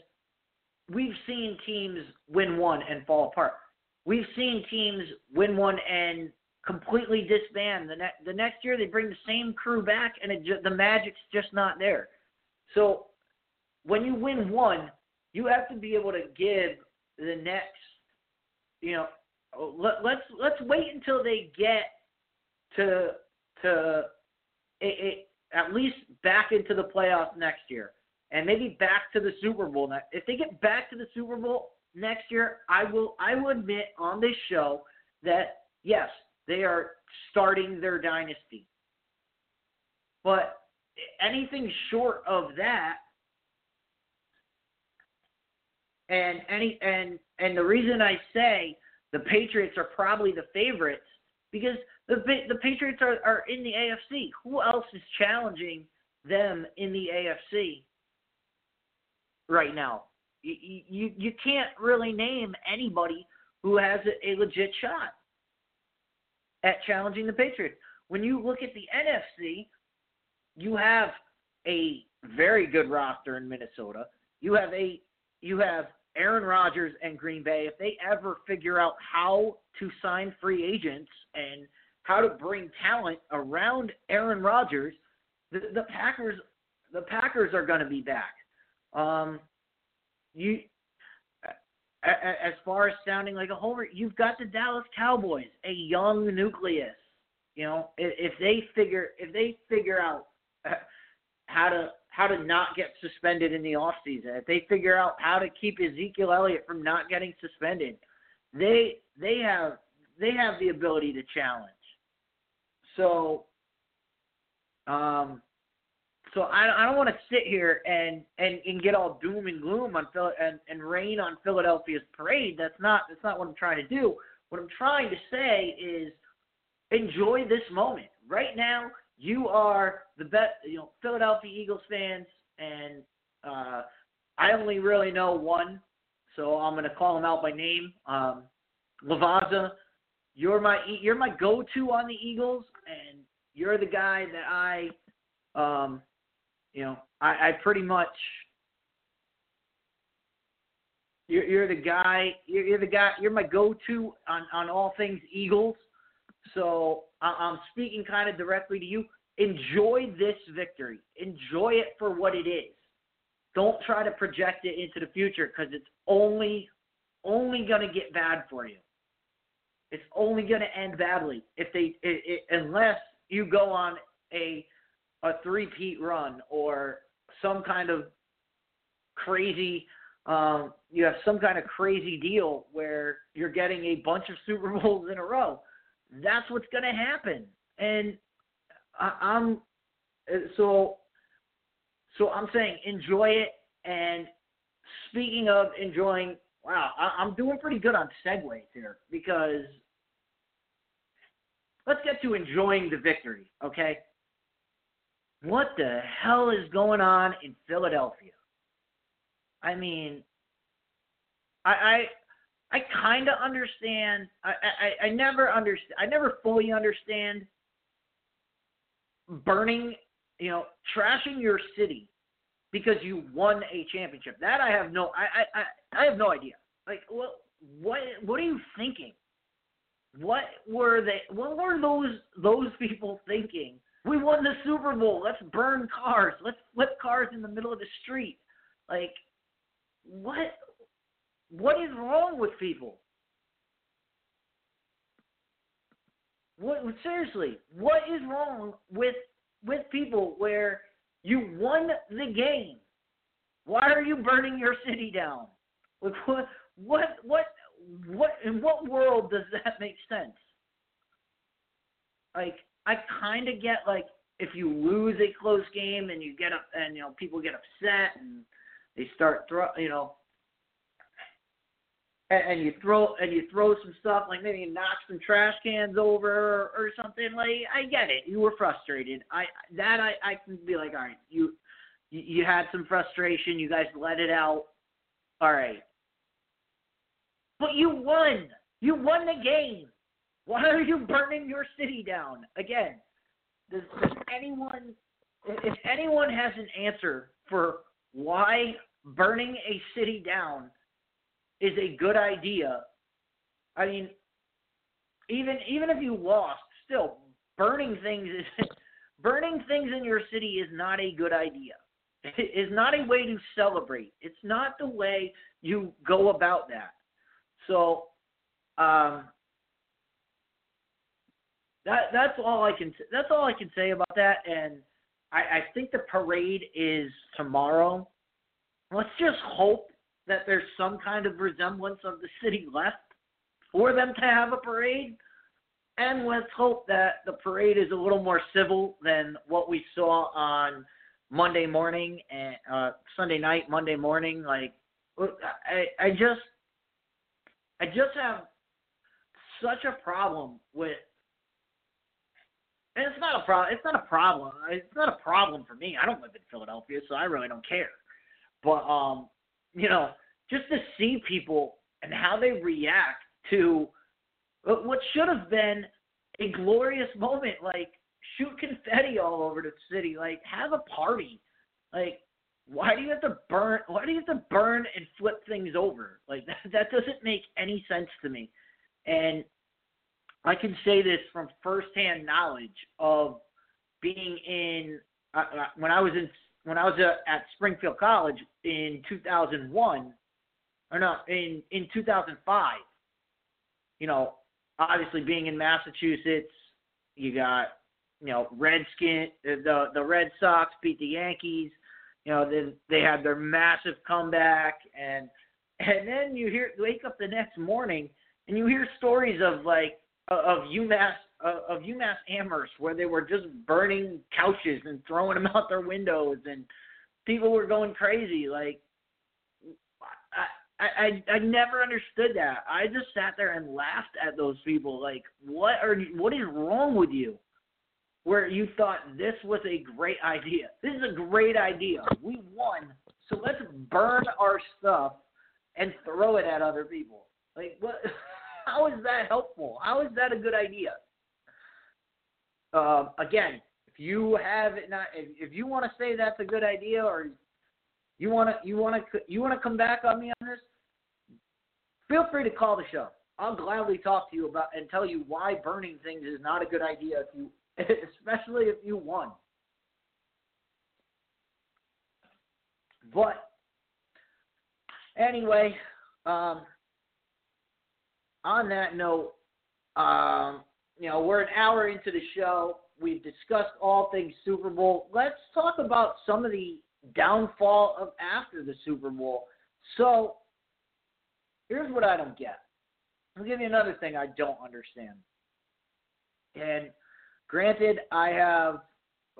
we've seen teams win one and fall apart. We've seen teams win one and completely disband. The, the next year they bring the same crew back and it ju- the magic's just not there. So when you win one, you have to be able to give the next, you know, let, let's let's wait until they get to to it, it, at least back into the playoffs next year, and maybe back to the Super Bowl. Next. If they get back to the Super Bowl next year, I will I will admit on this show that yes, they are starting their dynasty. But anything short of that, and any and and the reason I say the Patriots are probably the favorites because the the Patriots are, are in the AFC. Who else is challenging them in the AFC right now? You you, you can't really name anybody who has a, a legit shot at challenging the Patriots. When you look at the NFC, you have a very good roster in Minnesota. You have a you have Aaron Rodgers and Green Bay. If they ever figure out how to sign free agents and how to bring talent around Aaron Rodgers, the, the Packers the Packers are going to be back. Um, you as far as sounding like a homer, you've got the Dallas Cowboys, a young nucleus. You know, if, they figure if they figure out uh, how to how to not get suspended in the off season, if they figure out how to keep Ezekiel Elliott from not getting suspended, they they have they have the ability to challenge. So, um, so I, I don't want to sit here and, and, and get all doom and gloom on Phil and, and rain on Philadelphia's parade. That's not that's not what I'm trying to do. What I'm trying to say is enjoy this moment. Right now, you are the best. You know, Philadelphia Eagles fans, and uh, I only really know one, so I'm going to call him out by name. Um, Lavaza, you're my you're my go-to on the Eagles, and you're the guy that I, um, you know, I, I pretty much. You're, you're the guy. You're, you're the guy. You're my go-to on on all things Eagles. So I, I'm speaking kind of directly to you. Enjoy this victory. Enjoy it for what it is. Don't try to project it into the future because it's only only going to get bad for you. It's only going to end badly if they it, it, unless you go on a a three-peat run or some kind of crazy um, you have some kind of crazy deal where you're getting a bunch of Super Bowls in a row. That's what's going to happen, and I, I'm so so I'm saying enjoy it. And speaking of enjoying, wow, I, I'm doing pretty good on segues here because let's get to enjoying the victory, okay? What the hell is going on in Philadelphia? I mean, I I, I kind of understand. I, I I never understand. I never fully understand burning, you know, trashing your city because you won a championship. That I have no. I I I, I have no idea. Like what what what are you thinking? What were they? What were those those people thinking? We won the Super Bowl. Let's burn cars. Let's flip cars in the middle of the street. Like what what is wrong with people? What seriously? What is wrong with with people where you won the game? Why are you burning your city down? Like what what what what in what world does that make sense? Like I kind of get like if you lose a close game and you get up and you know people get upset and they start throw you know and, and you throw and you throw some stuff like maybe you knock some trash cans over or, or something like I get it. You were frustrated. I that I I can be like all right you you, you had some frustration. You guys let it out. All right. But you won. You won the game why are you burning your city down again does, does anyone if anyone has an answer for why burning a city down is a good idea. I mean, even even if you lost, still burning things is burning things in your city is not a good idea. It is not a way to celebrate. It's not the way you go about that. So, um, that that's all I can that's all I can say about that. And I, I think the parade is tomorrow. Let's just hope that there's some kind of resemblance of the city left for them to have a parade. And let's hope that the parade is a little more civil than what we saw on Monday morning and uh, Sunday night, Monday morning. Like, I, I just, I just have such a problem with. And it's not a problem. It's not a problem. It's not a problem for me. I don't live in Philadelphia, so I really don't care. But um, you know, just to see people and how they react to what should have been a glorious moment, like shoot confetti all over the city, like have a party. Like, why do you have to burn? Why do you have to burn and flip things over? Like that, that doesn't make any sense to me. And I can say this from firsthand knowledge of being in uh, uh, when I was in when I was uh, at Springfield College in 2001 or no in in 2005. You know, obviously being in Massachusetts, you got you know Redskin the the Red Sox beat the Yankees. You know, then they had their massive comeback, and and then you hear wake up the next morning and you hear stories of like of UMass of UMass Amherst where they were just burning couches and throwing them out their windows and people were going crazy. Like I I I never understood that. I just sat there and laughed at those people. Like what are what is wrong with you? Where you thought this was a great idea. This is a great idea. We won, so let's burn our stuff and throw it at other people. Like what? How is that helpful? How is that a good idea? Uh, again, if you have it not, if, if you want to say that's a good idea, or you want to you want to you want to come back on me on this, feel free to call the show. I'll gladly talk to you about and tell you why burning things is not a good idea if you, especially if you won. But anyway, um, on that note, um, you know, we're an hour into the show. We've discussed all things Super Bowl. Let's talk about some of the downfall of after the Super Bowl. So, here's what I don't get. I'll give you another thing I don't understand. And granted, I have,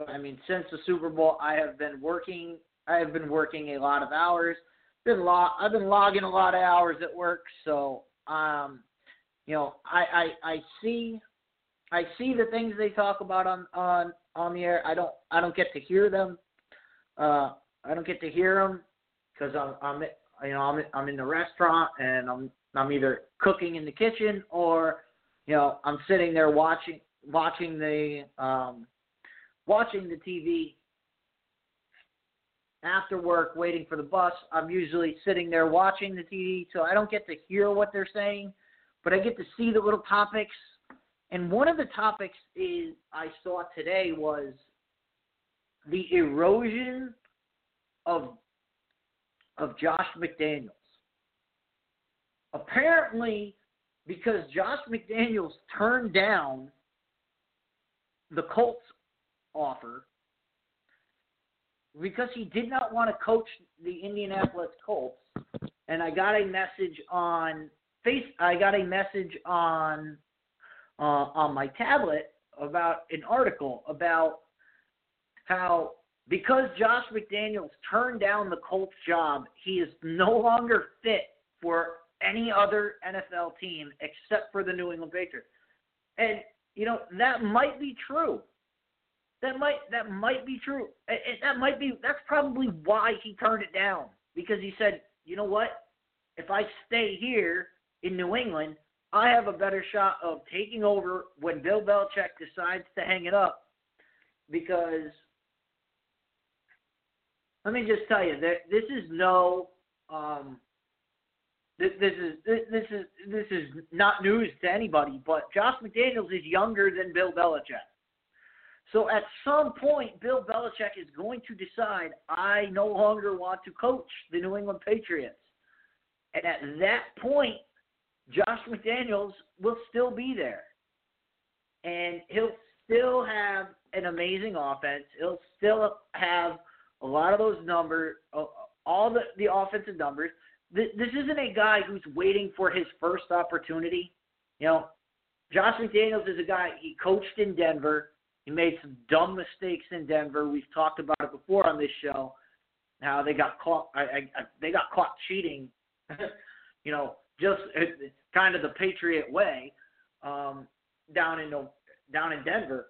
I mean, since the Super Bowl, I have been working. I have been working a lot of hours. Been log, I've been logging a lot of hours at work, so um, you know, I, I I see I see the things they talk about on on on the air. I don't I don't get to hear them. Uh, I don't get to hear them because I'm I'm you know I'm I'm in the restaurant and I'm I'm either cooking in the kitchen or you know I'm sitting there watching watching the um, watching the TV after work waiting for the bus. I'm usually sitting there watching the TV, so I don't get to hear what they're saying but I get to see the little topics. And one of the topics is I saw today was the erosion of of Josh McDaniels. Apparently, because Josh McDaniels turned down the Colts offer because he did not want to coach the Indianapolis Colts. And I got a message on face I got a message on uh, on my tablet about an article about how because Josh McDaniels turned down the Colts job, he is no longer fit for any other NFL team except for the New England Patriots. And you know that might be true. That might that might be true. And that might be that's probably why he turned it down because he said, you know what? If I stay here, in New England, I have a better shot of taking over when Bill Belichick decides to hang it up because let me just tell you that this is no um, this, this is this, this is this is not news to anybody, but Josh McDaniels is younger than Bill Belichick. So at some point, Bill Belichick is going to decide I no longer want to coach the New England Patriots, and at that point, Josh McDaniels will still be there. And he'll still have an amazing offense. He'll still have a lot of those numbers, uh, all the, the offensive numbers. This, isn't a guy who's waiting for his first opportunity. You know, Josh McDaniels is a guy, he coached in Denver. He made some dumb mistakes in Denver. We've talked about it before on this show. How they got caught, I, I, I they got caught cheating. you know, just kind of the Patriot way um, down in down in Denver.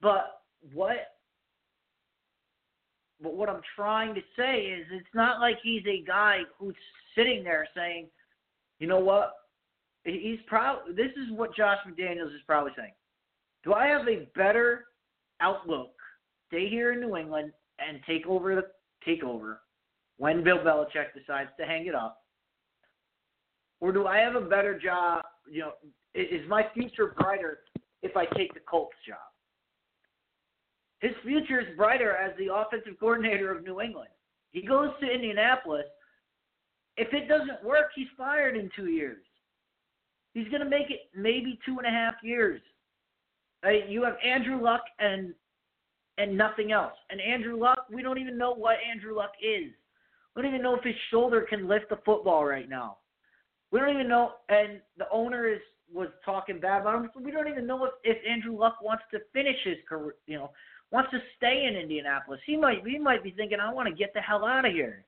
But what but what I'm trying to say is it's not like he's a guy who's sitting there saying, you know what? He's probably this is what Josh McDaniels is probably saying. Do I have a better outlook? Stay here in New England and take over the take over when Bill Belichick decides to hang it up or do I have a better job, you know, is my future brighter if I take the Colts job? His future is brighter as the offensive coordinator of New England. He goes to Indianapolis. If it doesn't work, he's fired in two years. He's going to make it maybe two and a half years. Uh, you have Andrew Luck and and nothing else. And Andrew Luck, we don't even know what Andrew Luck is. We don't even know if his shoulder can lift the football right now. We don't even know. And the owner is was talking bad about him. So we don't even know if, if Andrew Luck wants to finish his career. You know, wants to stay in Indianapolis. He might he might be thinking, I want to get the hell out of here.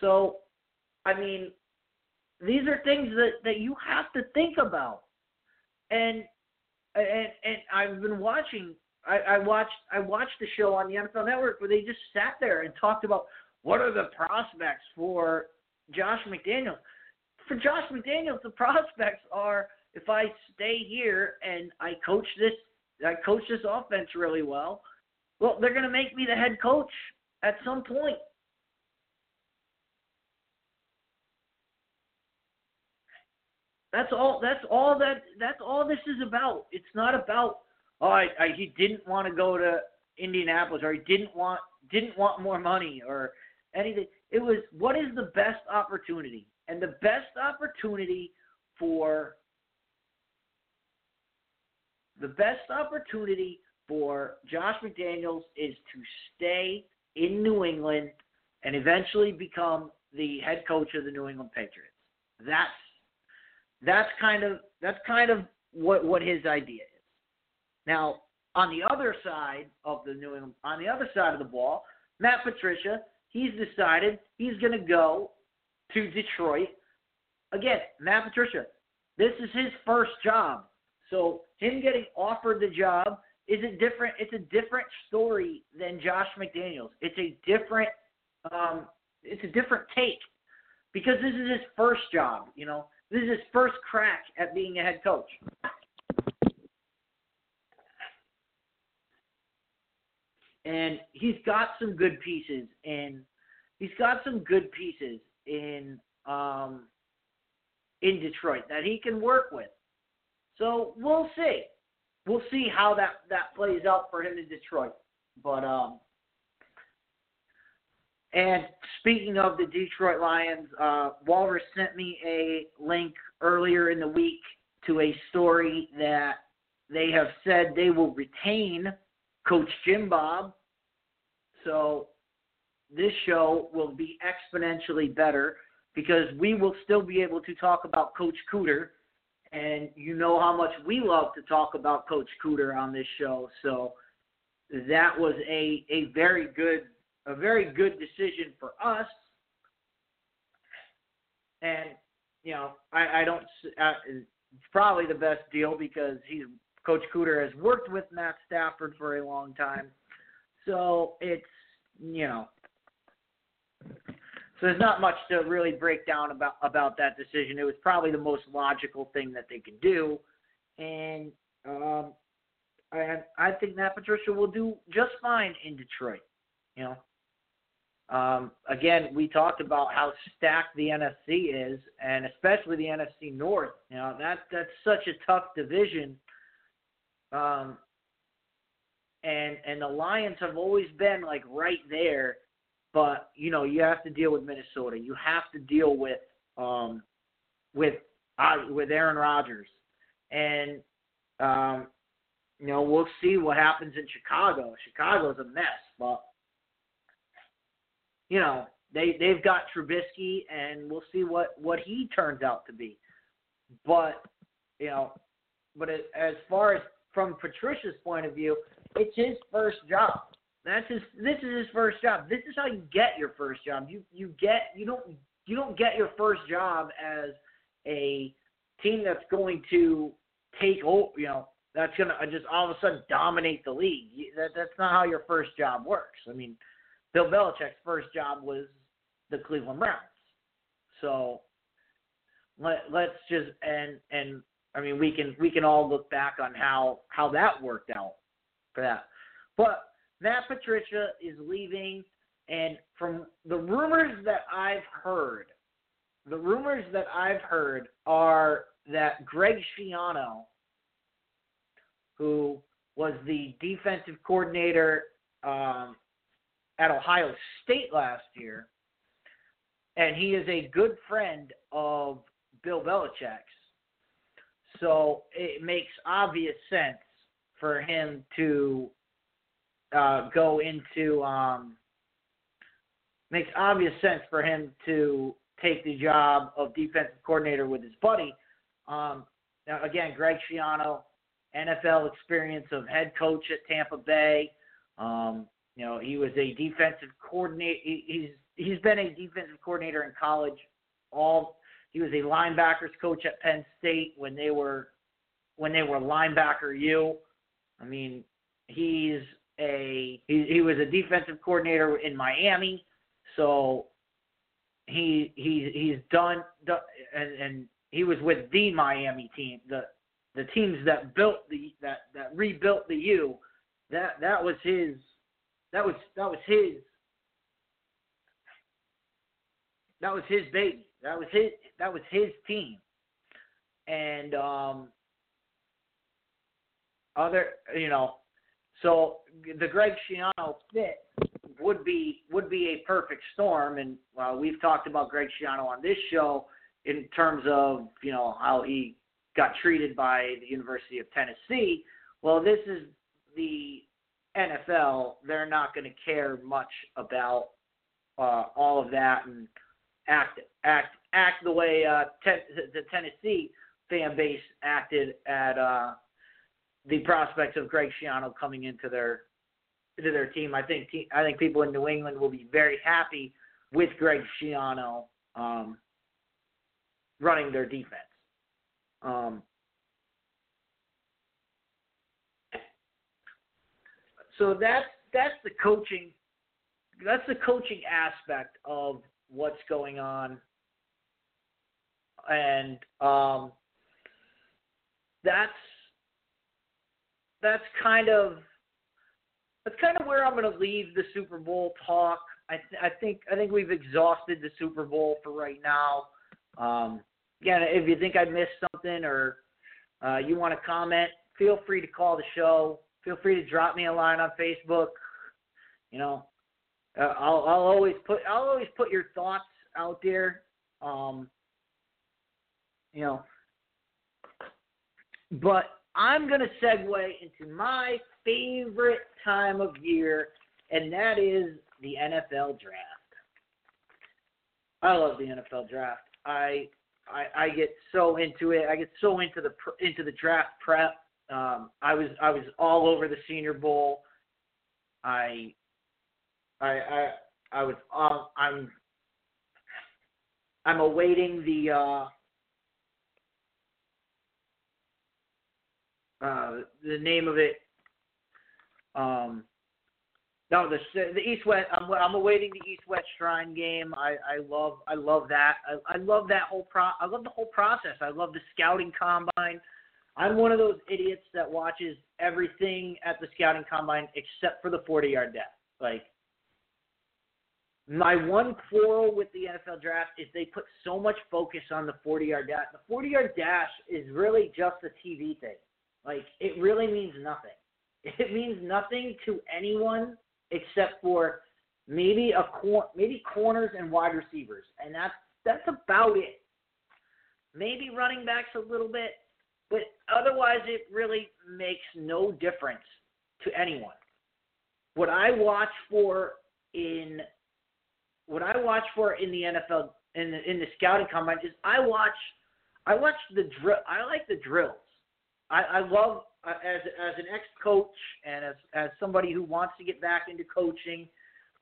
So, I mean, these are things that that you have to think about. And and and I've been watching. I, I watched I watched the show on the NFL Network where they just sat there and talked about what are the prospects for Josh McDaniels. For Josh McDaniels, the prospects are if I stay here and I coach this I coach this offense really well, well, they're going to make me the head coach at some point. That's all. That's all that. That's all this is about. It's not about. Oh, I, I, he didn't want to go to Indianapolis, or he didn't want didn't want more money, or anything. It was what is the best opportunity, and the best opportunity for the best opportunity for Josh McDaniels is to stay in New England and eventually become the head coach of the New England Patriots. That's that's kind of that's kind of what what his idea is. Now, on the other side of the New England, on the other side of the ball, Matt Patricia, he's decided he's going to go to Detroit. Again, Matt Patricia, this is his first job. So him getting offered the job is a different it's a different story than Josh McDaniels. It's a different um it's a different take because this is his first job, you know. This is his first crack at being a head coach. And he's got some good pieces in he's got some good pieces in um in Detroit that he can work with. So we'll see. We'll see how that that plays out for him in Detroit. But um and speaking of the Detroit Lions, uh, Walrus sent me a link earlier in the week to a story that they have said they will retain Coach Jim Bob. So this show will be exponentially better because we will still be able to talk about Coach Cooter. And you know how much we love to talk about Coach Cooter on this show. So that was a, a very good a very good decision for us. And you know, I, I don't. Uh, it's probably the best deal because he's Coach Cooter has worked with Matt Stafford for a long time, so it's you know. So there's not much to really break down about about that decision. It was probably the most logical thing that they could do, and um, I I think Matt Patricia will do just fine in Detroit. You know, um, again, we talked about how stacked the NFC is, and especially the NFC North. You know, that that's such a tough division. Um, and and the Lions have always been like right there, but you know you have to deal with Minnesota. You have to deal with um, with uh, with Aaron Rodgers, and um, you know we'll see what happens in Chicago. Chicago's a mess, but you know, they they've got Trubisky, and we'll see what what he turns out to be. But you know, but as, as far as from Patricia's point of view, it's his first job. That's his. This is his first job. This is how you get your first job. You you get you don't you don't get your first job as a team that's going to take over. You know, that's gonna uh, just all of a sudden dominate the league. That that's not how your first job works. I mean, Bill Belichick's first job was the Cleveland Browns. So let let's just and and I mean we can we can all look back on how how that worked out for that. But Matt Patricia is leaving and from the rumors that I've heard, the rumors that I've heard are that Greg Schiano, who was the defensive coordinator um, at Ohio State last year, and he is a good friend of Bill Belichick's. So it makes obvious sense for him to uh, go into. Um, makes obvious sense for him to take the job of defensive coordinator with his buddy. Um, now, again, Greg Schiano, NFL experience of head coach at Tampa Bay. Um, you know, he was a defensive coordinator. He, he's he's been a defensive coordinator in college. All he was a linebackers coach at Penn State when they were when they were linebacker U. I mean, he's a he, he was a defensive coordinator in Miami, so he he he's done, done and and he was with the Miami team, the the teams that built the that that rebuilt the U. That that was his that was that was his that was his baby. That was his that was his team. And um other you know so the Greg Schiano fit would be would be a perfect storm and uh, we've talked about Greg Schiano on this show in terms of you know how he got treated by the University of Tennessee. Well, this is the NFL. They're not going to care much about uh, all of that and act act act the way uh, the Tennessee fan base acted at uh, the prospects of Greg Schiano coming into their into their team. I think te- I think people in New England will be very happy with Greg Schiano um, running their defense. Um, so that's that's the coaching that's the coaching aspect of what's going on and um, that's that's kind of that's kind of where I'm going to leave the Super Bowl talk. I, th- I think I think we've exhausted the Super Bowl for right now. Um, again, if you think I missed something or uh, you want to comment, feel free to call the show. Feel free to drop me a line on Facebook. You know, uh, I'll, I'll always put I'll always put your thoughts out there. Um, you know, but I'm going to segue into my favorite time of year, and that is the NFL draft. I love the NFL draft. I I, I get so into it. I get so into the into the draft prep. Um, I was I was all over the Senior Bowl. I I I I was um, I'm I'm awaiting the uh, uh, the name of it. Um, no, the the East West. I'm I'm awaiting the East West Shrine game. I I love I love that. I, I love that whole pro. I love the whole process. I love the scouting combine. I'm one of those idiots that watches everything at the scouting combine except for the 40 yard dash. Like my one quarrel with the NFL draft is they put so much focus on the 40 yard dash. The 40 yard dash is really just a TV thing. Like it really means nothing. It means nothing to anyone except for maybe a cor- maybe corners and wide receivers, and that's that's about it. Maybe running backs a little bit, but otherwise it really makes no difference to anyone. What I watch for in what I watch for in the NFL in the in the scouting combine is I watch I watch the drill. I like the drills. I, I love uh, as as an ex coach and as as somebody who wants to get back into coaching.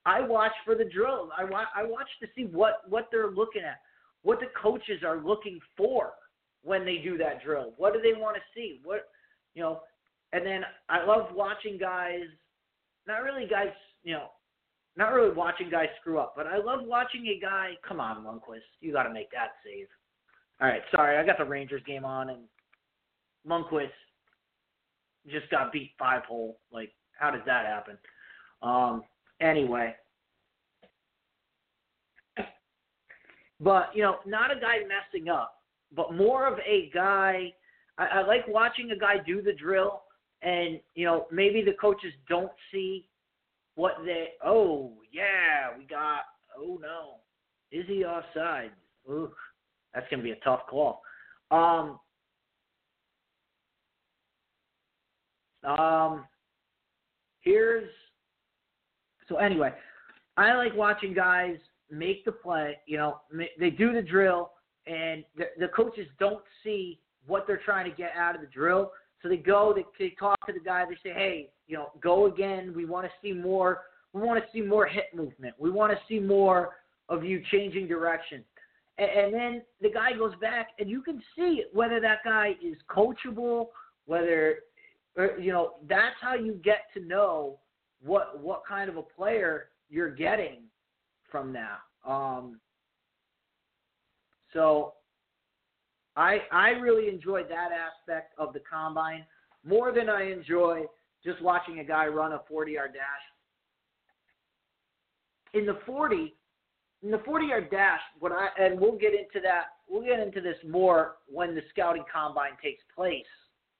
I watch for the drills. I watch I watch to see what what they're looking at, what the coaches are looking for when they do that drill. What do they want to see? What you know, and then I love watching guys. Not really guys, you know, not really watching guys screw up, but I love watching a guy. Come on, Lundqvist, you got to make that save. All right, sorry, I got the Rangers game on, and Lundqvist just got beat five hole. Like, how does that happen? Um, anyway, but you know, not a guy messing up, but more of a guy. I, I like watching a guy do the drill, and you know, maybe the coaches don't see what they. Oh yeah, we got. Oh no, is he offside? Ooh, that's gonna be a tough call. Um, um, here's so anyway, I like watching guys make the play. You know, they do the drill, and the, the coaches don't see what they're trying to get out of the drill. So they go, they, they talk to the guy. They say, "Hey, you know, go again. We want to see more. We want to see more hip movement. We want to see more of you changing direction." And, and then the guy goes back, and you can see whether that guy is coachable, whether or, you know. That's how you get to know what what kind of a player you're getting from that. Um, so I I really enjoyed that aspect of the combine more than I enjoy just watching a guy run a 40 yard dash. In the 40, in the 40 yard dash, what I and we'll get into that. We'll get into this more when the scouting combine takes place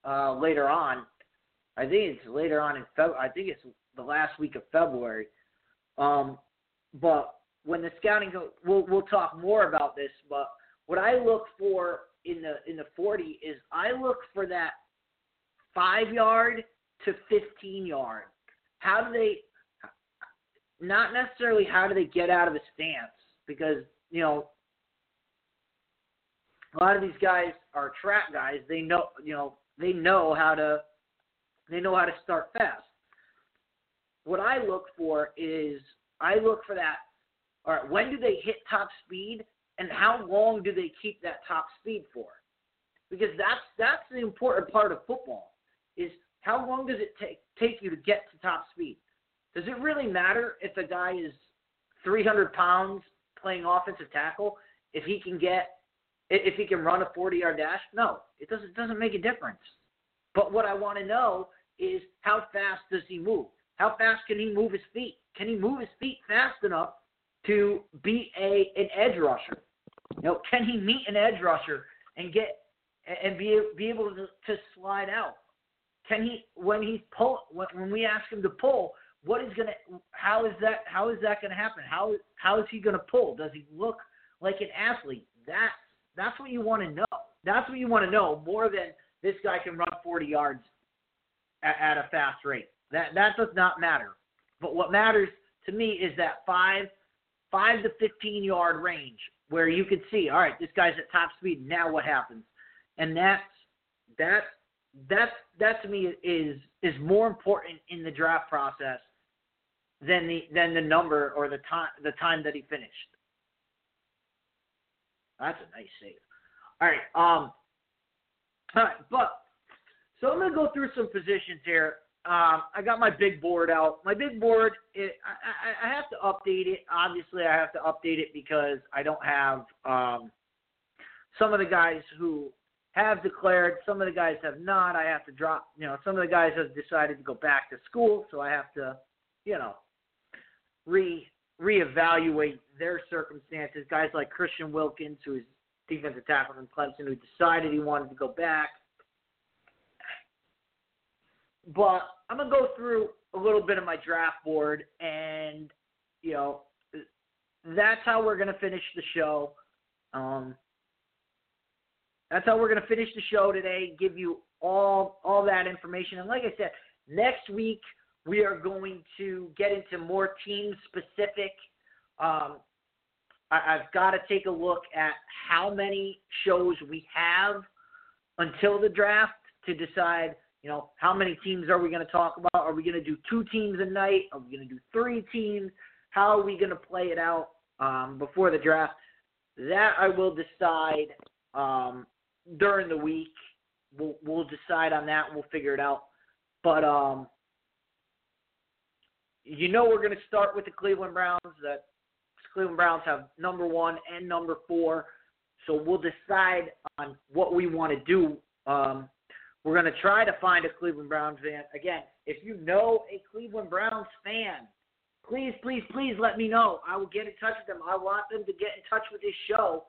uh, later on. I think it's later on in. I think it's the last week of February. Um, but when the scouting go, we'll we'll talk more about this. But what I look for in the in the 40 is I look for that five yard to 15 yard. How do they? Not necessarily how do they get out of the stance because you know a lot of these guys are track guys. They know you know they know how to they know how to start fast. What I look for is I look for that. All right, when do they hit top speed, and how long do they keep that top speed for? Because that's that's the important part of football. Is how long does it take take you to get to top speed? Does it really matter if a guy is 300 pounds playing offensive tackle if he can get if he can run a 40 yard dash? No, it doesn't it doesn't make a difference. But what I want to know is how fast does he move? How fast can he move his feet? Can he move his feet fast enough to beat a an edge rusher? You know, can he meet an edge rusher and get and be be able to to slide out? Can he when he's pull when, when we ask him to pull, what is gonna how is that how is that gonna happen? How how is he gonna pull? Does he look like an athlete? That that's what you want to know. That's what you want to know more than this guy can run 40 yards at, at a fast rate. That that does not matter. But what matters to me is that five five to 15 yard range where you can see, all right, this guy's at top speed. Now what happens? And that's that that that to me is is more important in the draft process than the than the number or the time the time that he finished. That's a nice save. All right, um, all right, but so I'm gonna go through some positions here. Um, I got my big board out. My big board, it, I, I, I have to update it. Obviously, I have to update it because I don't have um, some of the guys who have declared. Some of the guys have not. I have to drop. You know, some of the guys have decided to go back to school, so I have to, you know, re reevaluate their circumstances. Guys like Christian Wilkins, who is defensive tackle from Clemson, who decided he wanted to go back. But I'm gonna go through a little bit of my draft board, and you know, that's how we're gonna finish the show. Um, that's how we're gonna finish the show today. Give you all all that information, and like I said, next week we are going to get into more team specific. Um, I've got to take a look at how many shows we have until the draft to decide, you know, how many teams are we going to talk about? Are we going to do two teams a night? Are we going to do three teams? How are we going to play it out um, before the draft? That I will decide um, during the week. We'll, we'll decide on that and we'll figure it out. But um, you know we're going to start with the Cleveland Browns. That Cleveland Browns have number one and number four. So we'll decide on what we want to do. Um, we're going to try to find a Cleveland Browns fan. Again, if you know a Cleveland Browns fan, please, please, please let me know. I will get in touch with them. I want them to get in touch with this show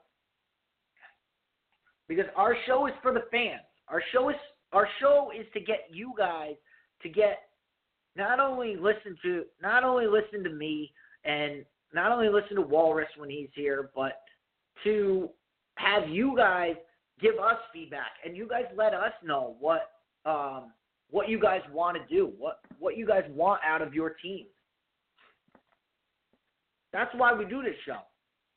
because our show is for the fans. Our show is our show is to get you guys to get not only listen to not only listen to me and not only listen to Walrus when he's here, but to have you guys give us feedback and you guys let us know what um, what you guys want to do, what what you guys want out of your team. That's why we do this show.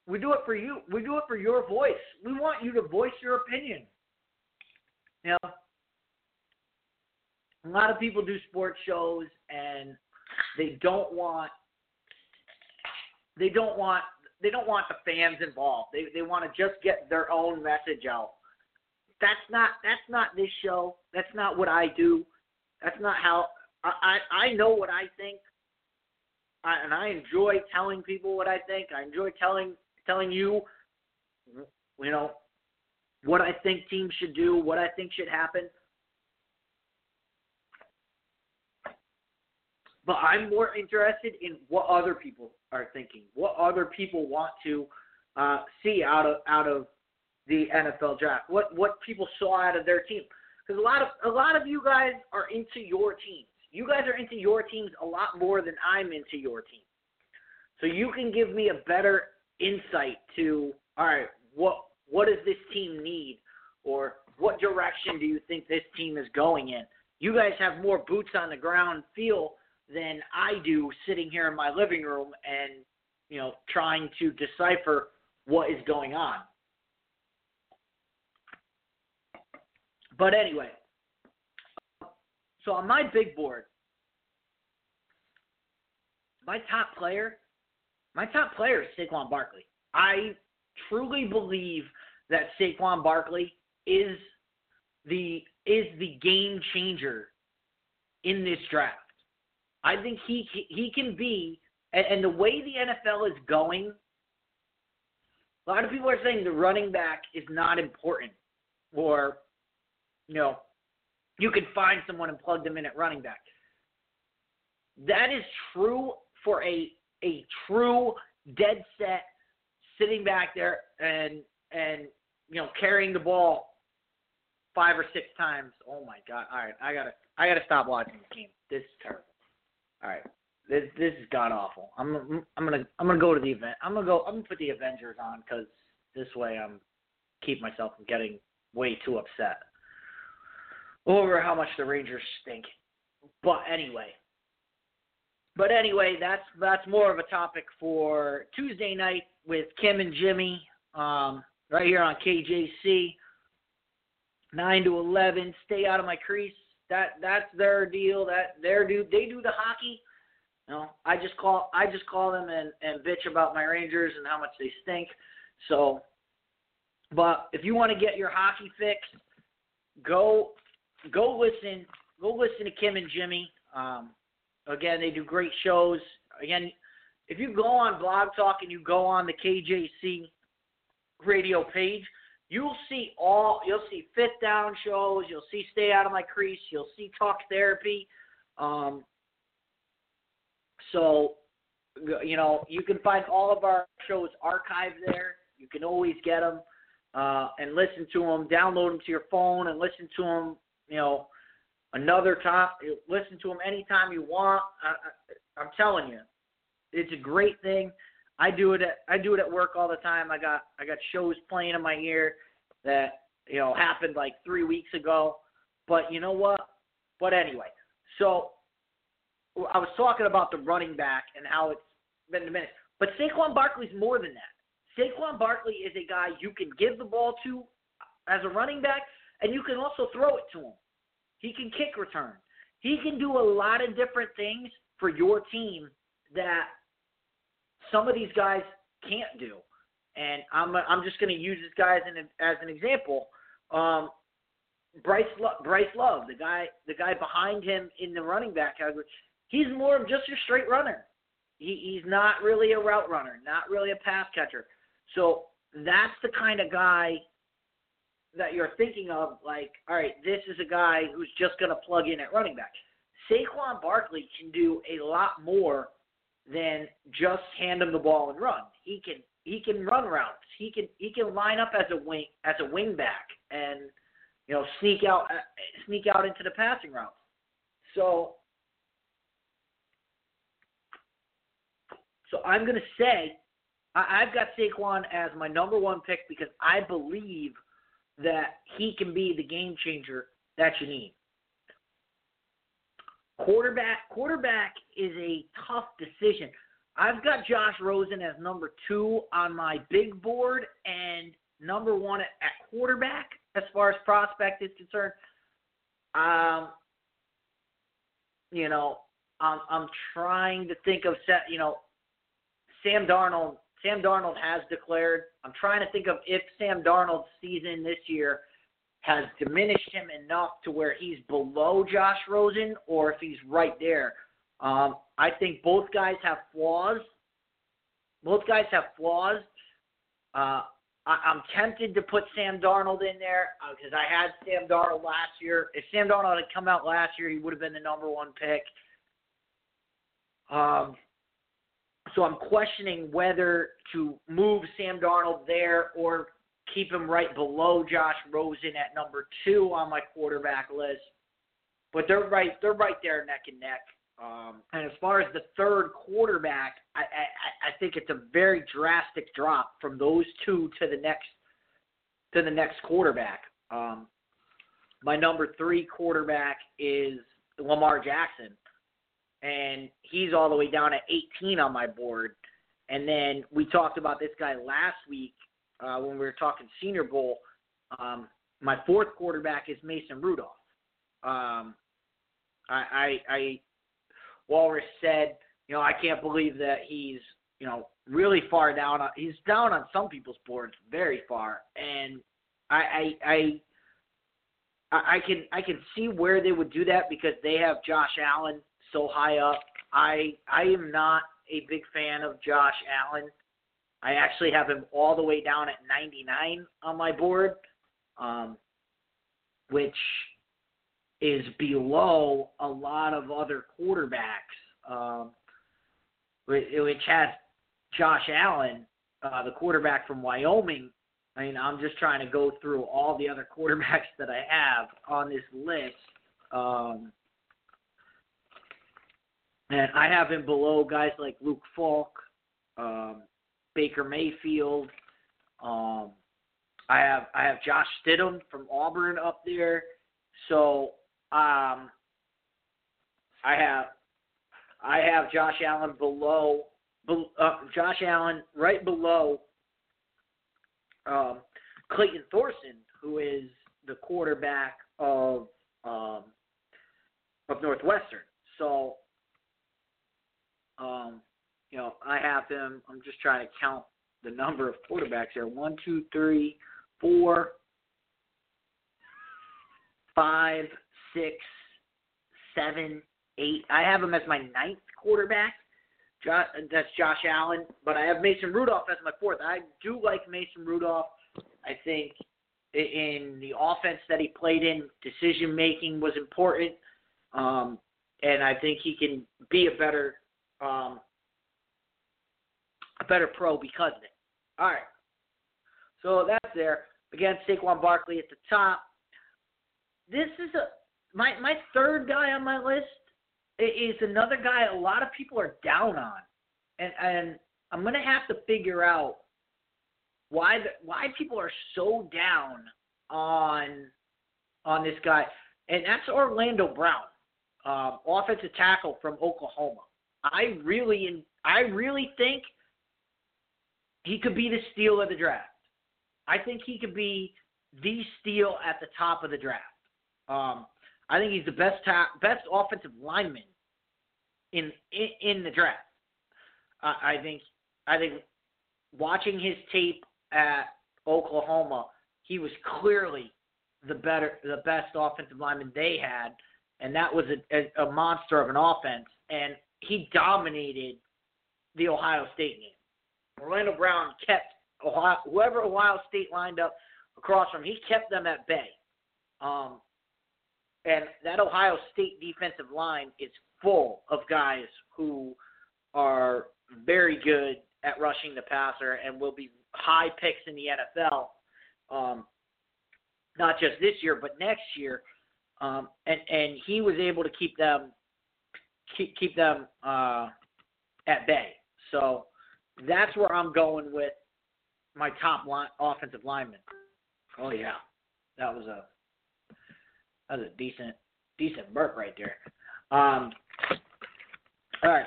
We do it for you. We do it for your voice. We want you to voice your opinion. You know, a lot of people do sports shows and they don't want they don't want they don't want the fans involved. They they want to just get their own message out. That's not that's not this show. That's not what I do. That's not how I I, I know what I think. I, and I enjoy telling people what I think. I enjoy telling telling you you know what I think teams should do, what I think should happen. But I'm more interested in what other people are thinking, what other people want to uh, see out of out of the NFL draft, what what people saw out of their team. Because a lot of a lot of you guys are into your teams. You guys are into your teams a lot more than I'm into your team. So you can give me a better insight to all right, what what does this team need, or what direction do you think this team is going in? You guys have more boots on the ground feel than I do sitting here in my living room and you know trying to decipher what is going on. But anyway, so on my big board, my top player, my top player is Saquon Barkley. I truly believe that Saquon Barkley is the is the game changer in this draft. I think he he can be, and, the way the NFL is going, a lot of people are saying the running back is not important, or you know, you can find someone and plug them in at running back. That is true for a a true dead set sitting back there and and you know carrying the ball five or six times. Oh my god! All right, I gotta I gotta stop watching this game. This is terrible. All right, this this is god awful. I'm I'm gonna I'm gonna go to the event. I'm gonna go. I'm gonna put the Avengers on because this way I'm keep myself from getting way too upset over how much the Rangers stink. But anyway, but anyway, that's that's more of a topic for Tuesday night with Kim and Jimmy, um, right here on KJC, nine to eleven. Stay out of my crease. That that's their deal. That their do they do the hockey. You know, I just call I just call them and and bitch about my Rangers and how much they stink. So, but if you want to get your hockey fix, go go listen go listen to Kim and Jimmy. Um, again, they do great shows. Again, if you go on Blog Talk and you go on the KJC radio page, you'll see all you'll see fifth down shows, you'll see stay out of my crease, you'll see talk therapy. Um, so you know you can find all of our shows archived there. You can always get them uh, and listen to them. Download them to your phone and listen to them. You know another time. Listen to them anytime you want. I, I, I'm telling you, it's a great thing. I do it at I do it at work all the time. I got I got shows playing in my ear that you know happened like three weeks ago. But you know what? But anyway, so I was talking about the running back and how it's been minute. But Saquon Barkley's more than that. Saquon Barkley is a guy you can give the ball to as a running back, and you can also throw it to him. He can kick return. He can do a lot of different things for your team that some of these guys can't do. And I'm I'm just going to use this guy as an as an example. Um, Bryce Lo- Bryce Love, the guy the guy behind him in the running back category, he's more of just a straight runner. He, he's not really a route runner, not really a pass catcher. So that's the kind of guy that you're thinking of. Like, all right, this is a guy who's just going to plug in at running back. Saquon Barkley can do a lot more than just hand him the ball and run. He can he can run routes. He can he can line up as a wing as a wing back and you know sneak out uh, sneak out into the passing routes. So so I'm gonna say I, I've got Saquon as my number one pick because I believe that he can be the game changer that you need. Quarterback quarterback is a tough decision. I've got Josh Rosen as number two on my big board and number one at, quarterback as far as prospect is concerned. Um, you know, I'm I'm trying to think of set. You know, Sam Darnold. Sam Darnold has declared. I'm trying to think of if Sam Darnold's season this year has diminished him enough to where he's below Josh Rosen or if he's right there. Um, I think both guys have flaws. Both guys have flaws. Uh, I, I'm tempted to put Sam Darnold in there because I had Sam Darnold last year. If Sam Darnold had come out last year, he would have been the number one pick. Um, so I'm questioning whether to move Sam Darnold there or keep him right below Josh Rosen at number two on my quarterback list. But they're right, they're right there neck and neck. Um, and as far as the third quarterback, I, I, I think it's a very drastic drop from those two to the next to the next quarterback. Um, my number three quarterback is Lamar Jackson, and he's all the way down at 18 on my board. And then we talked about this guy last week uh, when we were talking Senior Bowl. Um, my fourth quarterback is Mason Rudolph. Um, I, I, I Walrus said, you know, I can't believe that he's, you know, really far down. On, he's down on some people's boards, very far, and I, I, I, I can, I can see where they would do that because they have Josh Allen so high up. I, I am not a big fan of Josh Allen. I actually have him all the way down at 99 on my board, um, which is below a lot of other quarterbacks, um, which has Josh Allen, uh, the quarterback from Wyoming. I mean, I'm just trying to go through all the other quarterbacks that I have on this list. Um, and I have him below guys like Luke Falk, um, Baker Mayfield. Um, I have I have Josh Stidham from Auburn up there. So um, I have I have Josh Allen below uh, Josh Allen right below um, Clayton Thorson, who is the quarterback of um, of Northwestern. So, um, you know, I have him. I'm just trying to count the number of quarterbacks here. One, two, three, four, five, six, seven, eight. I have him as my ninth quarterback. Josh, that's Josh Allen, but I have Mason Rudolph as my fourth. I do like Mason Rudolph. I think in the offense that he played in, decision making was important, um, and I think he can be a better um, a better pro because of it. All right, so that's there. Again, Saquon Barkley at the top. This is a my my third guy on my list is another guy a lot of people are down on, and and I'm gonna have to figure out why the, why people are so down on on this guy, and that's Orlando Brown, um, offensive tackle from Oklahoma. I really I really think he could be the steal of the draft. I think he could be the steal at the top of the draft. Um, I think he's the best ta- best offensive lineman in in, in the draft. Uh, I think I think watching his tape at Oklahoma, he was clearly the better the best offensive lineman they had, and that was a, a, a monster of an offense, and he dominated the Ohio State game. Orlando Brown kept Ohio, whoever Ohio State lined up across from, he kept them at bay. Um, and that Ohio State defensive line is full of guys who are very good at rushing the passer and will be high picks in the NFL. Um, not just this year, but next year. Um, and and he was able to keep them keep keep them uh, at bay. So that's where I'm going with my top line offensive lineman. Oh yeah, that was a that was a decent decent burp right there. Um, all right,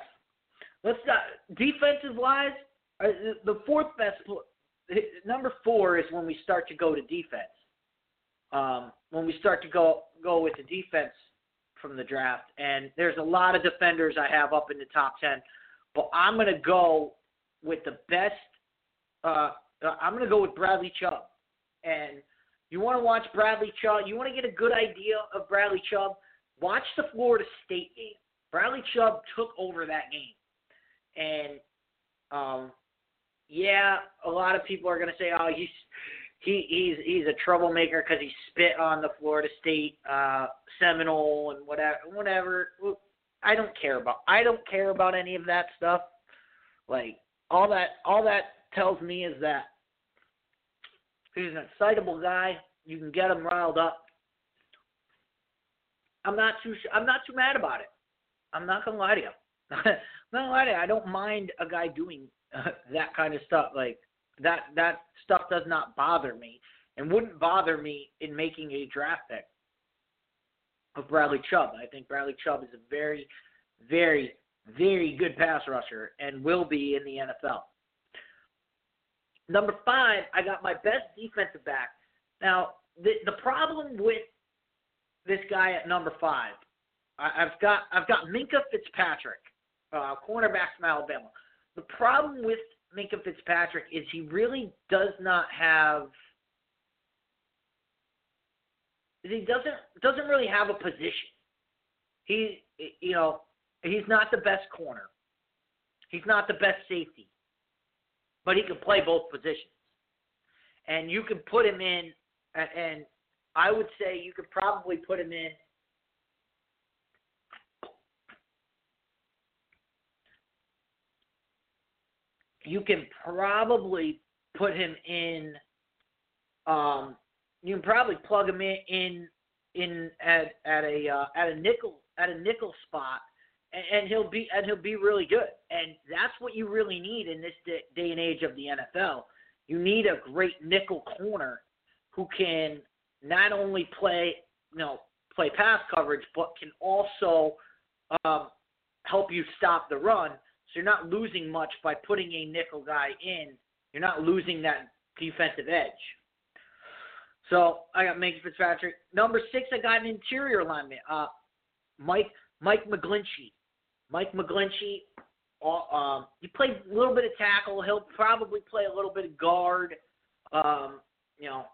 let's start defensive wise. uh, The the fourth best number four is when we start to go to defense. Um, when we start to go go with the defense from the draft, and there's a lot of defenders I have up in the top ten, but I'm gonna go with the best. Uh, I'm gonna go with Bradley Chubb, and you want to watch Bradley Chubb. You want to get a good idea of Bradley Chubb. Watch the Florida State game. Bradley Chubb took over that game, and um, yeah, a lot of people are gonna say, "Oh, he's he he's he's a troublemaker because he spit on the Florida State uh, Seminole and whatever whatever." I don't care about I don't care about any of that stuff. Like all that all that tells me is that he's an excitable guy. You can get him riled up. I'm not too I'm not too mad about it. I'm not gonna lie to you. I'm not gonna lie to you. I don't mind a guy doing uh, that kind of stuff. Like that that stuff does not bother me and wouldn't bother me in making a draft pick of Bradley Chubb. I think Bradley Chubb is a very, very, very good pass rusher and will be in the NFL. Number five, I got my best defensive back. Now, the the problem with this guy at number five, I, I've got I've got Minkah Fitzpatrick, uh, cornerback from Alabama. The problem with Minkah Fitzpatrick is he really does not have he doesn't doesn't really have a position. He you know, he's not the best corner. He's not the best safety. But he can play both positions. And you can put him in and I would say you could probably put him in you can probably put him in um you can probably plug him in in, in at at a uh, at a nickel at a nickel spot and, and he'll be and he'll be really good. And that's what you really need in this day, day and age of the NFL you need a great nickel corner who can not only play you know play pass coverage but can also um, help you stop the run so you're not losing much by putting a nickel guy in. You're not losing that defensive edge. So I got Minkah Fitzpatrick. Number six, I got an interior lineman, uh, Mike Mike McGlinchey. Mike McGlinchey, uh, um, he played a little bit of tackle. He'll probably play a little bit of guard. Um, you know,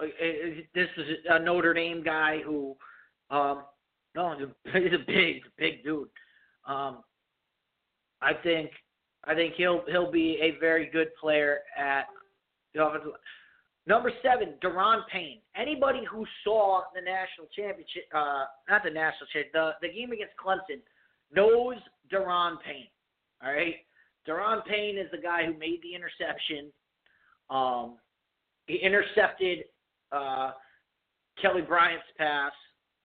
uh, uh, this is a Notre Dame guy who, um, no, he's a, big, big dude. Um, I think I think he'll he'll be a very good player at the offensive. Number seven, Da'Ron Payne. Anybody who saw the national championship, uh, not the national championship, the the game against Clemson, knows Da'Ron Payne. All right, Da'Ron Payne is the guy who made the interception. Um, he intercepted uh, Kelly Bryant's pass,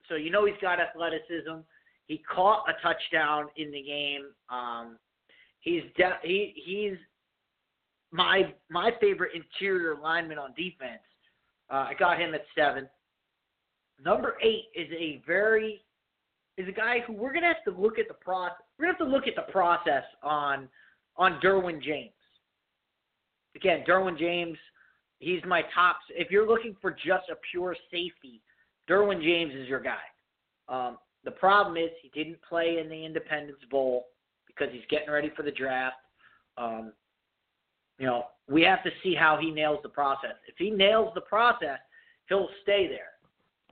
so you know he's got athleticism. He caught a touchdown in the game. Um, he's de- he he's my my favorite interior lineman on defense. Uh, I got him at seven. Number eight is a very is a guy who we're gonna have to look at the process. We're gonna have to look at the process on on Derwin James. Again, Derwin James, he's my top. If you're looking for just a pure safety, Derwin James is your guy. Um, the problem is he didn't play in the Independence Bowl because he's getting ready for the draft. Um, you know, we have to see how he nails the process. If he nails the process, he'll stay there.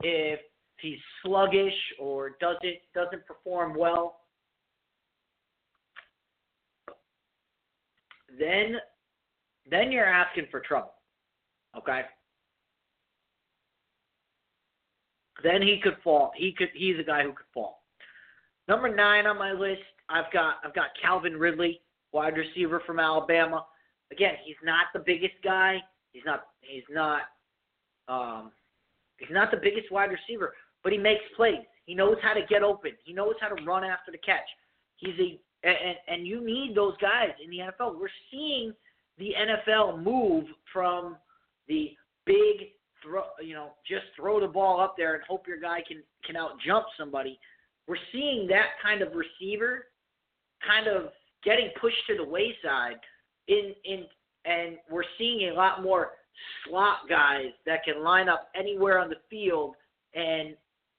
If he's sluggish or doesn't doesn't perform well, then then you're asking for trouble. Okay? Then he could fall. He could he's a guy who could fall. Number nine on my list, I've got I've got Calvin Ridley. wide receiver from Alabama. Again, he's not the biggest guy. He's not. He's not. Um, he's not the biggest wide receiver, but he makes plays. He knows how to get open. He knows how to run after the catch. He's a and and you need those guys in the NFL. We're seeing the NFL move from the big throw, you know, just throw the ball up there and hope your guy can can out jump somebody. We're seeing that kind of receiver kind of getting pushed to the wayside in in and we're seeing a lot more slot guys that can line up anywhere on the field and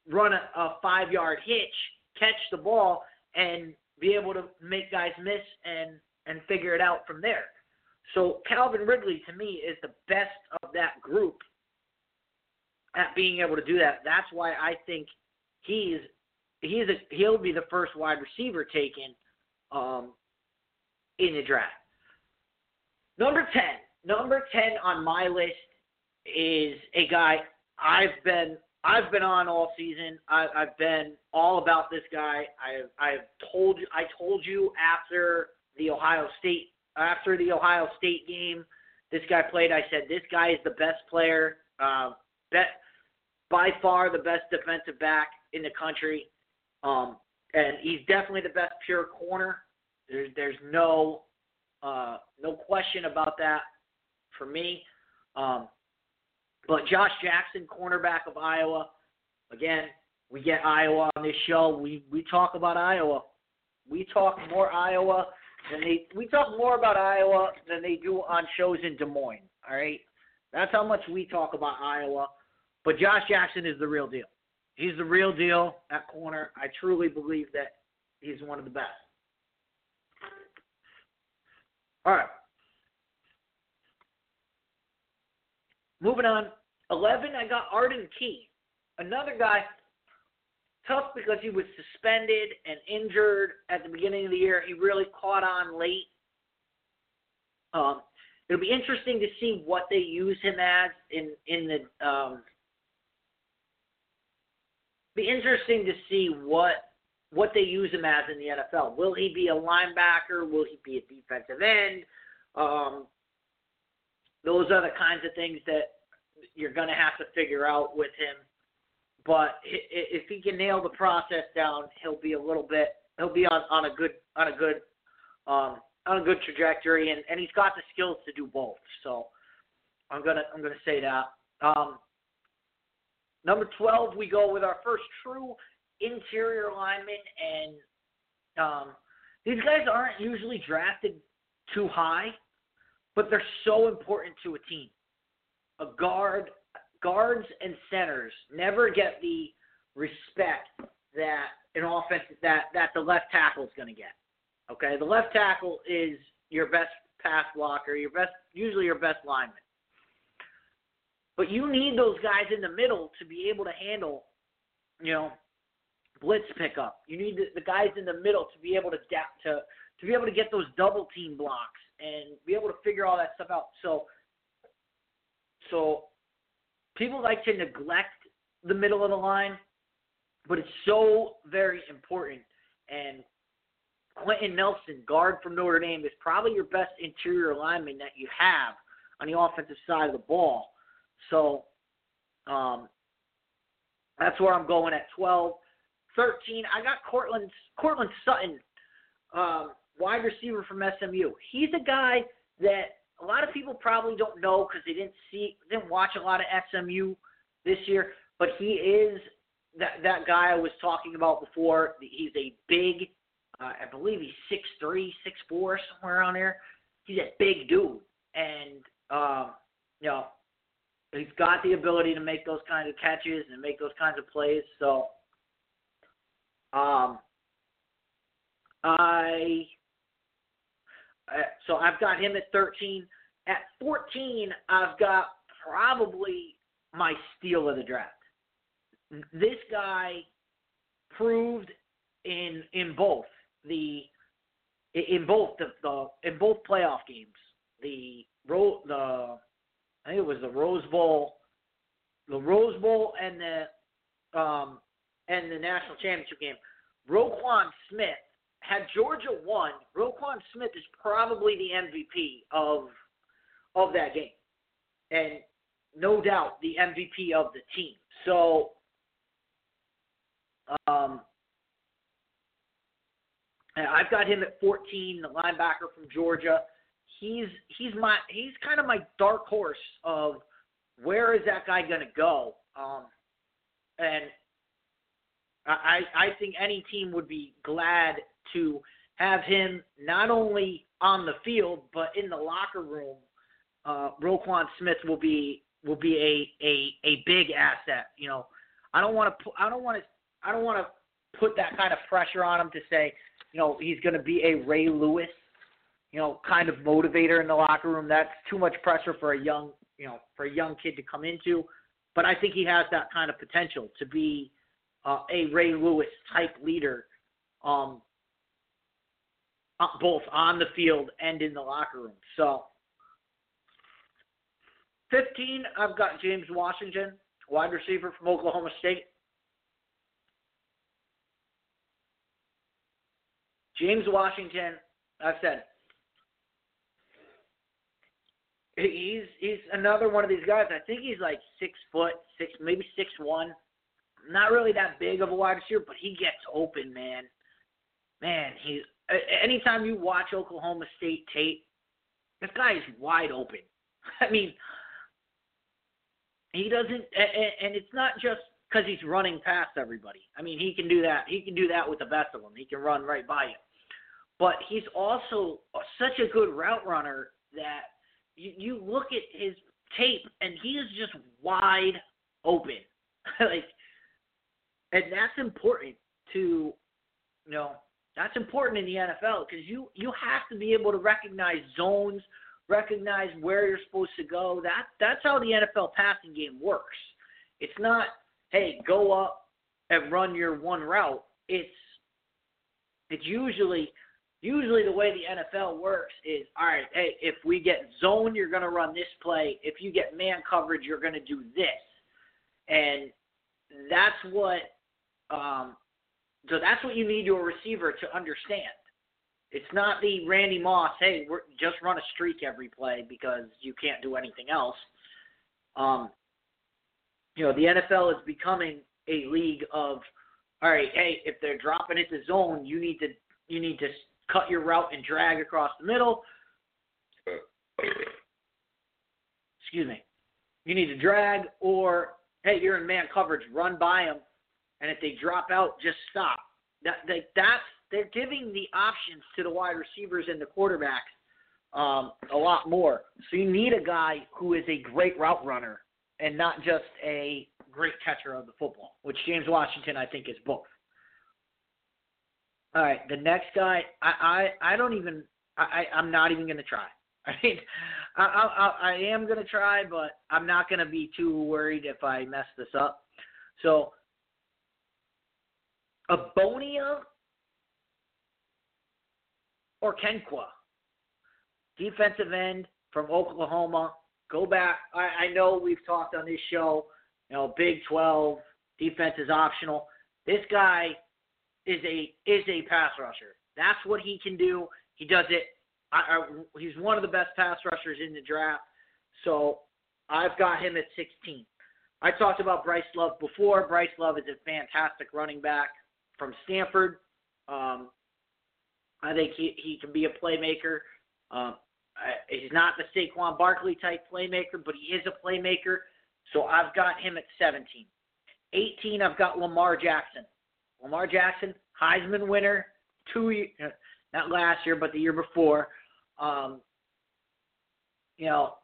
run a, a five yard hitch, catch the ball, and be able to make guys miss and and figure it out from there. So Calvin Ridley to me is the best of that group at being able to do that. That's why I think he's he's a, he'll be the first wide receiver taken um, in the draft. Number ten, number ten on my list is a guy I've been I've been on all season. I, I've been all about this guy. I've I've told you I told you after the Ohio State after the Ohio State game, this guy played. I said this guy is the best player, uh, bet by far the best defensive back in the country, um, and he's definitely the best pure corner. There's there's no uh, no question about that for me. Um, but Josh Jackson, cornerback of Iowa, again, we get Iowa on this show. We we talk about Iowa. We talk more Iowa than they we talk more about Iowa than they do on shows in Des Moines. All right, that's how much we talk about Iowa. But Josh Jackson is the real deal. He's the real deal at corner. I truly believe that he's one of the best. All right. Moving on. 11, I got Arden Key. Another guy, tough because he was suspended and injured at the beginning of the year. He really caught on late. Um, it'll be interesting to see what they use him as in in the. Um, be interesting to see what what they use him as in the NFL. Will he be a linebacker? Will he be a defensive end? Um, those are the kinds of things that you're going to have to figure out with him. But if he can nail the process down, he'll be a little bit. He'll be on, on a good on a good um, on a good trajectory, and, and he's got the skills to do both. So I'm gonna I'm gonna say that. Um, number twelve, we go with our first true interior lineman, and um, these guys aren't usually drafted too high, but they're so important to a team a guard, guards and centers never get the respect that an offense that that the left tackle is going to get. Okay, the left tackle is your best pass blocker, your best usually your best lineman. But you need those guys in the middle to be able to handle, you know, blitz pickup. You need the, the guys in the middle to be able to to to be able to get those double team blocks and be able to figure all that stuff out. So so people like to neglect the middle of the line, but it's so very important. And Quenton Nelson, guard from Notre Dame, is probably your best interior lineman that you have on the offensive side of the ball. So um, that's where I'm going at 12. 13, I got Courtland, Courtland Sutton, um, wide receiver from SMU. He's a guy that a lot of people probably don't know because they didn't see, didn't watch a lot of SMU this year. But he is that that guy I was talking about before. He's a big, uh, I believe he's six three, six four, somewhere around there. He's a big dude, and um, you know, he's got the ability to make those kinds of catches and make those kinds of plays. So, um, I uh, so I've got him at 13. At 14, I've got probably my steal of the draft. This guy proved in in both the in both the, the in both playoff games the ro the I think it was the Rose Bowl the Rose Bowl and the um and the national championship game. Roquan Smith had Georgia won, Roquan Smith is probably the MVP of of that game, and no doubt the MVP of the team. So, um, I've got him at 14, the linebacker from Georgia. He's he's my he's kind of my dark horse of where is that guy going to go? Um, and I I think any team would be glad to have him not only on the field but in the locker room. Uh, Roquan Smith will be will be a a a big asset. You know, I don't want to I don't want to I don't want to put that kind of pressure on him to say, you know, he's going to be a Ray Lewis, you know, kind of motivator in the locker room. That's too much pressure for a young, you know, for a young kid to come into. But I think he has that kind of potential to be uh, a Ray Lewis type leader, um, uh, both on the field and in the locker room. So, 15, I've got James Washington, wide receiver from Oklahoma State. James Washington, I've said, he's he's another one of these guys. I think he's like six foot, six maybe six one. Not really that big of a wide receiver, but he gets open, man. Man, he's anytime you watch Oklahoma State tape, this guy is wide open. I mean, he doesn't, and it's not just because he's running past everybody. I mean, he can do that. He can do that with the best of them. He can run right by you. But he's also such a good route runner that you, you look at his tape and he is just wide open. like and that's important to you know that's important in the NFL because you you have to be able to recognize zones, recognize where you're supposed to go. That that's how the NFL passing game works. It's not hey go up and run your one route. It's it's usually usually the way the NFL works is all right, hey, if we get zone, you're going to run this play. If you get man coverage, you're going to do this. And that's what um so that's what you need your receiver to understand. It's not the Randy Moss, hey, we're just run a streak every play because you can't do anything else. Um you know, the NFL is becoming a league of all right, hey, if they're dropping it to zone, you need to you need to cut your route and drag across the middle. Excuse me. You need to drag, or hey, you're in man coverage, run by them, and if they drop out, just stop. That, that that's they're giving the options to the wide receivers and the quarterbacks um, a lot more. So you need a guy who is a great route runner and not just a great catcher of the football, which James Washington I think is both. All right, the next guy, I I, I don't even I I'm not even gonna try. I mean, I I, I am gonna try, but I'm not gonna be too worried if I mess this up. So, Abonia or Kenqua, defensive end from Oklahoma. Go back. I, I know we've talked on this show. You know, Big 12 defense is optional. This guy is a is a pass rusher. That's what he can do. He does it. I, I, he's one of the best pass rushers in the draft. So I've got him at 16. I talked about Bryce Love before. Bryce Love is a fantastic running back from Stanford. Um, I think he, he can be a playmaker. Um, I, he's not the Saquon Barkley type playmaker, but he is a playmaker. So I've got him at 17. 18, I've got Lamar Jackson. Lamar Jackson, Heisman winner, two not last year, but the year before. Um, you know,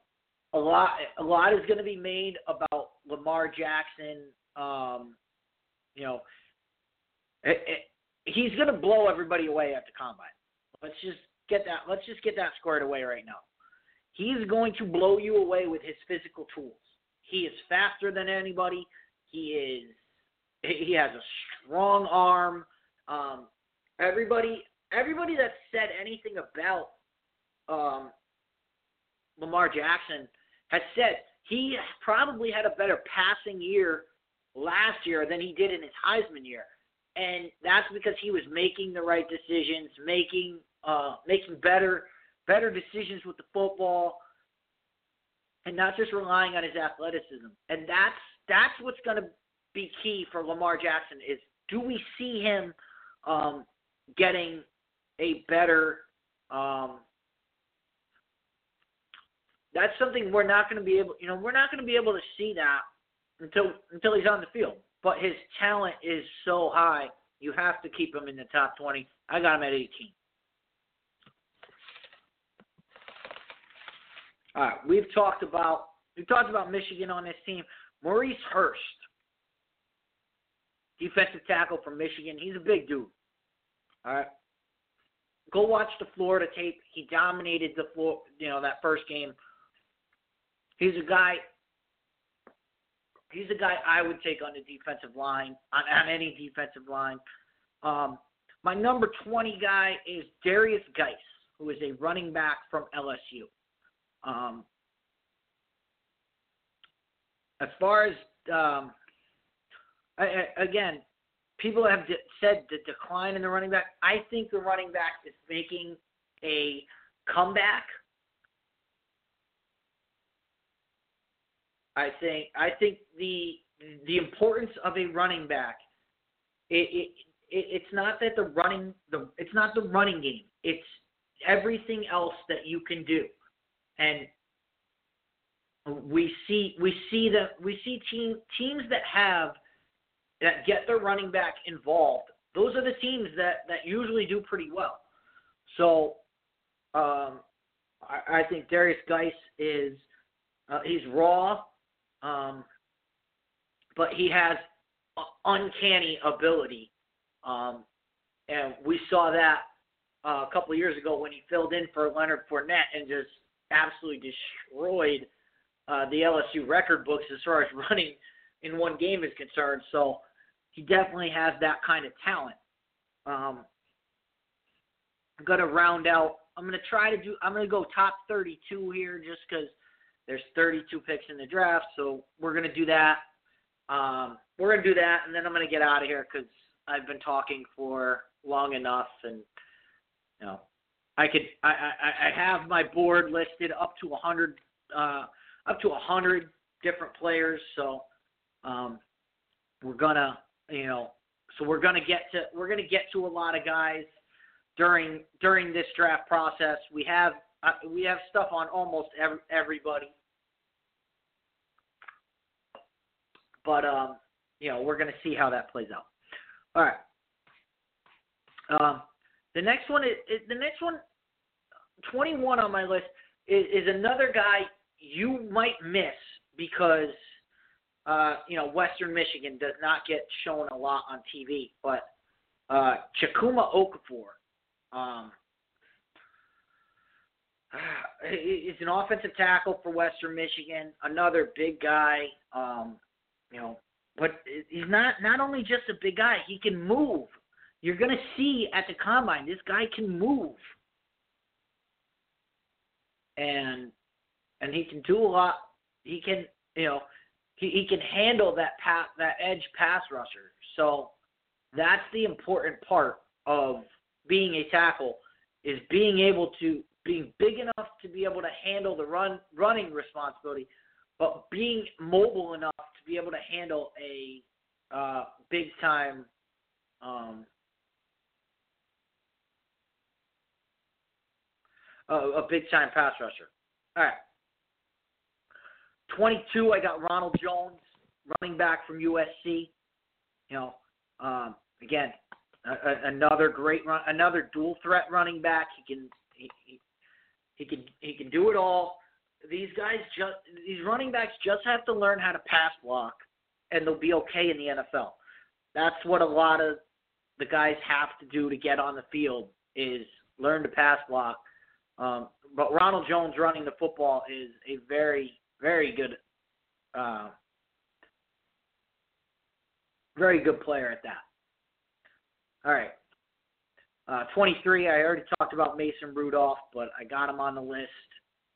a lot a lot is going to be made about Lamar Jackson. Um, you know, it, it, he's going to blow everybody away at the combine. Let's just get that. Let's just get that squared away right now. He's going to blow you away with his physical tools. He is faster than anybody. He is he has a strong arm. Um, everybody, everybody that said anything about um, Lamar Jackson has said he probably had a better passing year last year than he did in his Heisman year. and that's because he was making the right decisions, making uh, making better better decisions with the football, and not just relying on his athleticism. And that's that's what's going to be key for Lamar Jackson is do we see him um, getting a better um, that's something we're not going to be able you know we're not going to be able to see that until until he's on the field. But his talent is so high you have to keep him in the top 20 i got him at 18 all right we've talked about we've talked about michigan on this team. Maurice hurst defensive tackle from michigan he's a big dude all right go watch the Florida tape. He dominated the floor, you know, that first game. He's a guy. He's a guy I would take on the defensive line, on, on any defensive line. Um, my number 20 guy is Derrius Guice, who is a running back from LSU. Um, as far as um, I, I, again, people have de- said the decline in the running back. I think the running back is making a comeback. I think I think the the importance of a running back. It, it, it it's not that the running the it's not the running game. It's everything else that you can do, and we see we see that we see team teams that have that get their running back involved, those are the teams that, that usually do pretty well. So um, I, I think Derrius Guice is uh, he's raw, um, but he has uncanny ability, um, and we saw that uh, a couple of years ago when he filled in for Leonard Fournette and just absolutely destroyed uh, the LSU record books as far as running in one game is concerned. So he definitely has that kind of talent. Um, I'm gonna round out. I'm gonna try to do. I'm gonna go top 32 here, just because there's 32 picks in the draft. So we're gonna do that. Um, we're gonna do that, and then I'm gonna get out of here because I've been talking for long enough, and you know, I could. I I, I have my board listed up to 100, uh, up to 100 different players. So um, we're gonna you know, so we're gonna get to we're gonna get to a lot of guys during during this draft process. We have uh, we have stuff on almost every, everybody, but um, you know, we're gonna see how that plays out. All right. Um, the next one is, is the next one, 21 on my list is, is another guy you might miss because uh, you know, Western Michigan does not get shown a lot on TV, but uh, Chukwuma Okafor um, is an offensive tackle for Western Michigan, another big guy. Um, you know, but he's not not only just a big guy; he can move. You're going to see at the combine this guy can move, and and he can do a lot. He can, you know, he, he can handle that pass, that edge pass rusher. So that's the important part of being a tackle is being able to being big enough to be able to handle the run running responsibility, but being mobile enough to be able to handle a uh, big time um, a, a big time pass rusher. All right. 22, I got Ronald Jones, running back from USC. You know, um, again, a, a, another great run, another dual threat running back. He can he, he he can he can do it all. These guys just these running backs just have to learn how to pass block, and they'll be okay in the NFL. That's what a lot of the guys have to do to get on the field is learn to pass block. Um, but Ronald Jones running the football is a very very good, uh, very good player at that. All right. Uh, 23, I already talked about Mason Rudolph, but I got him on the list.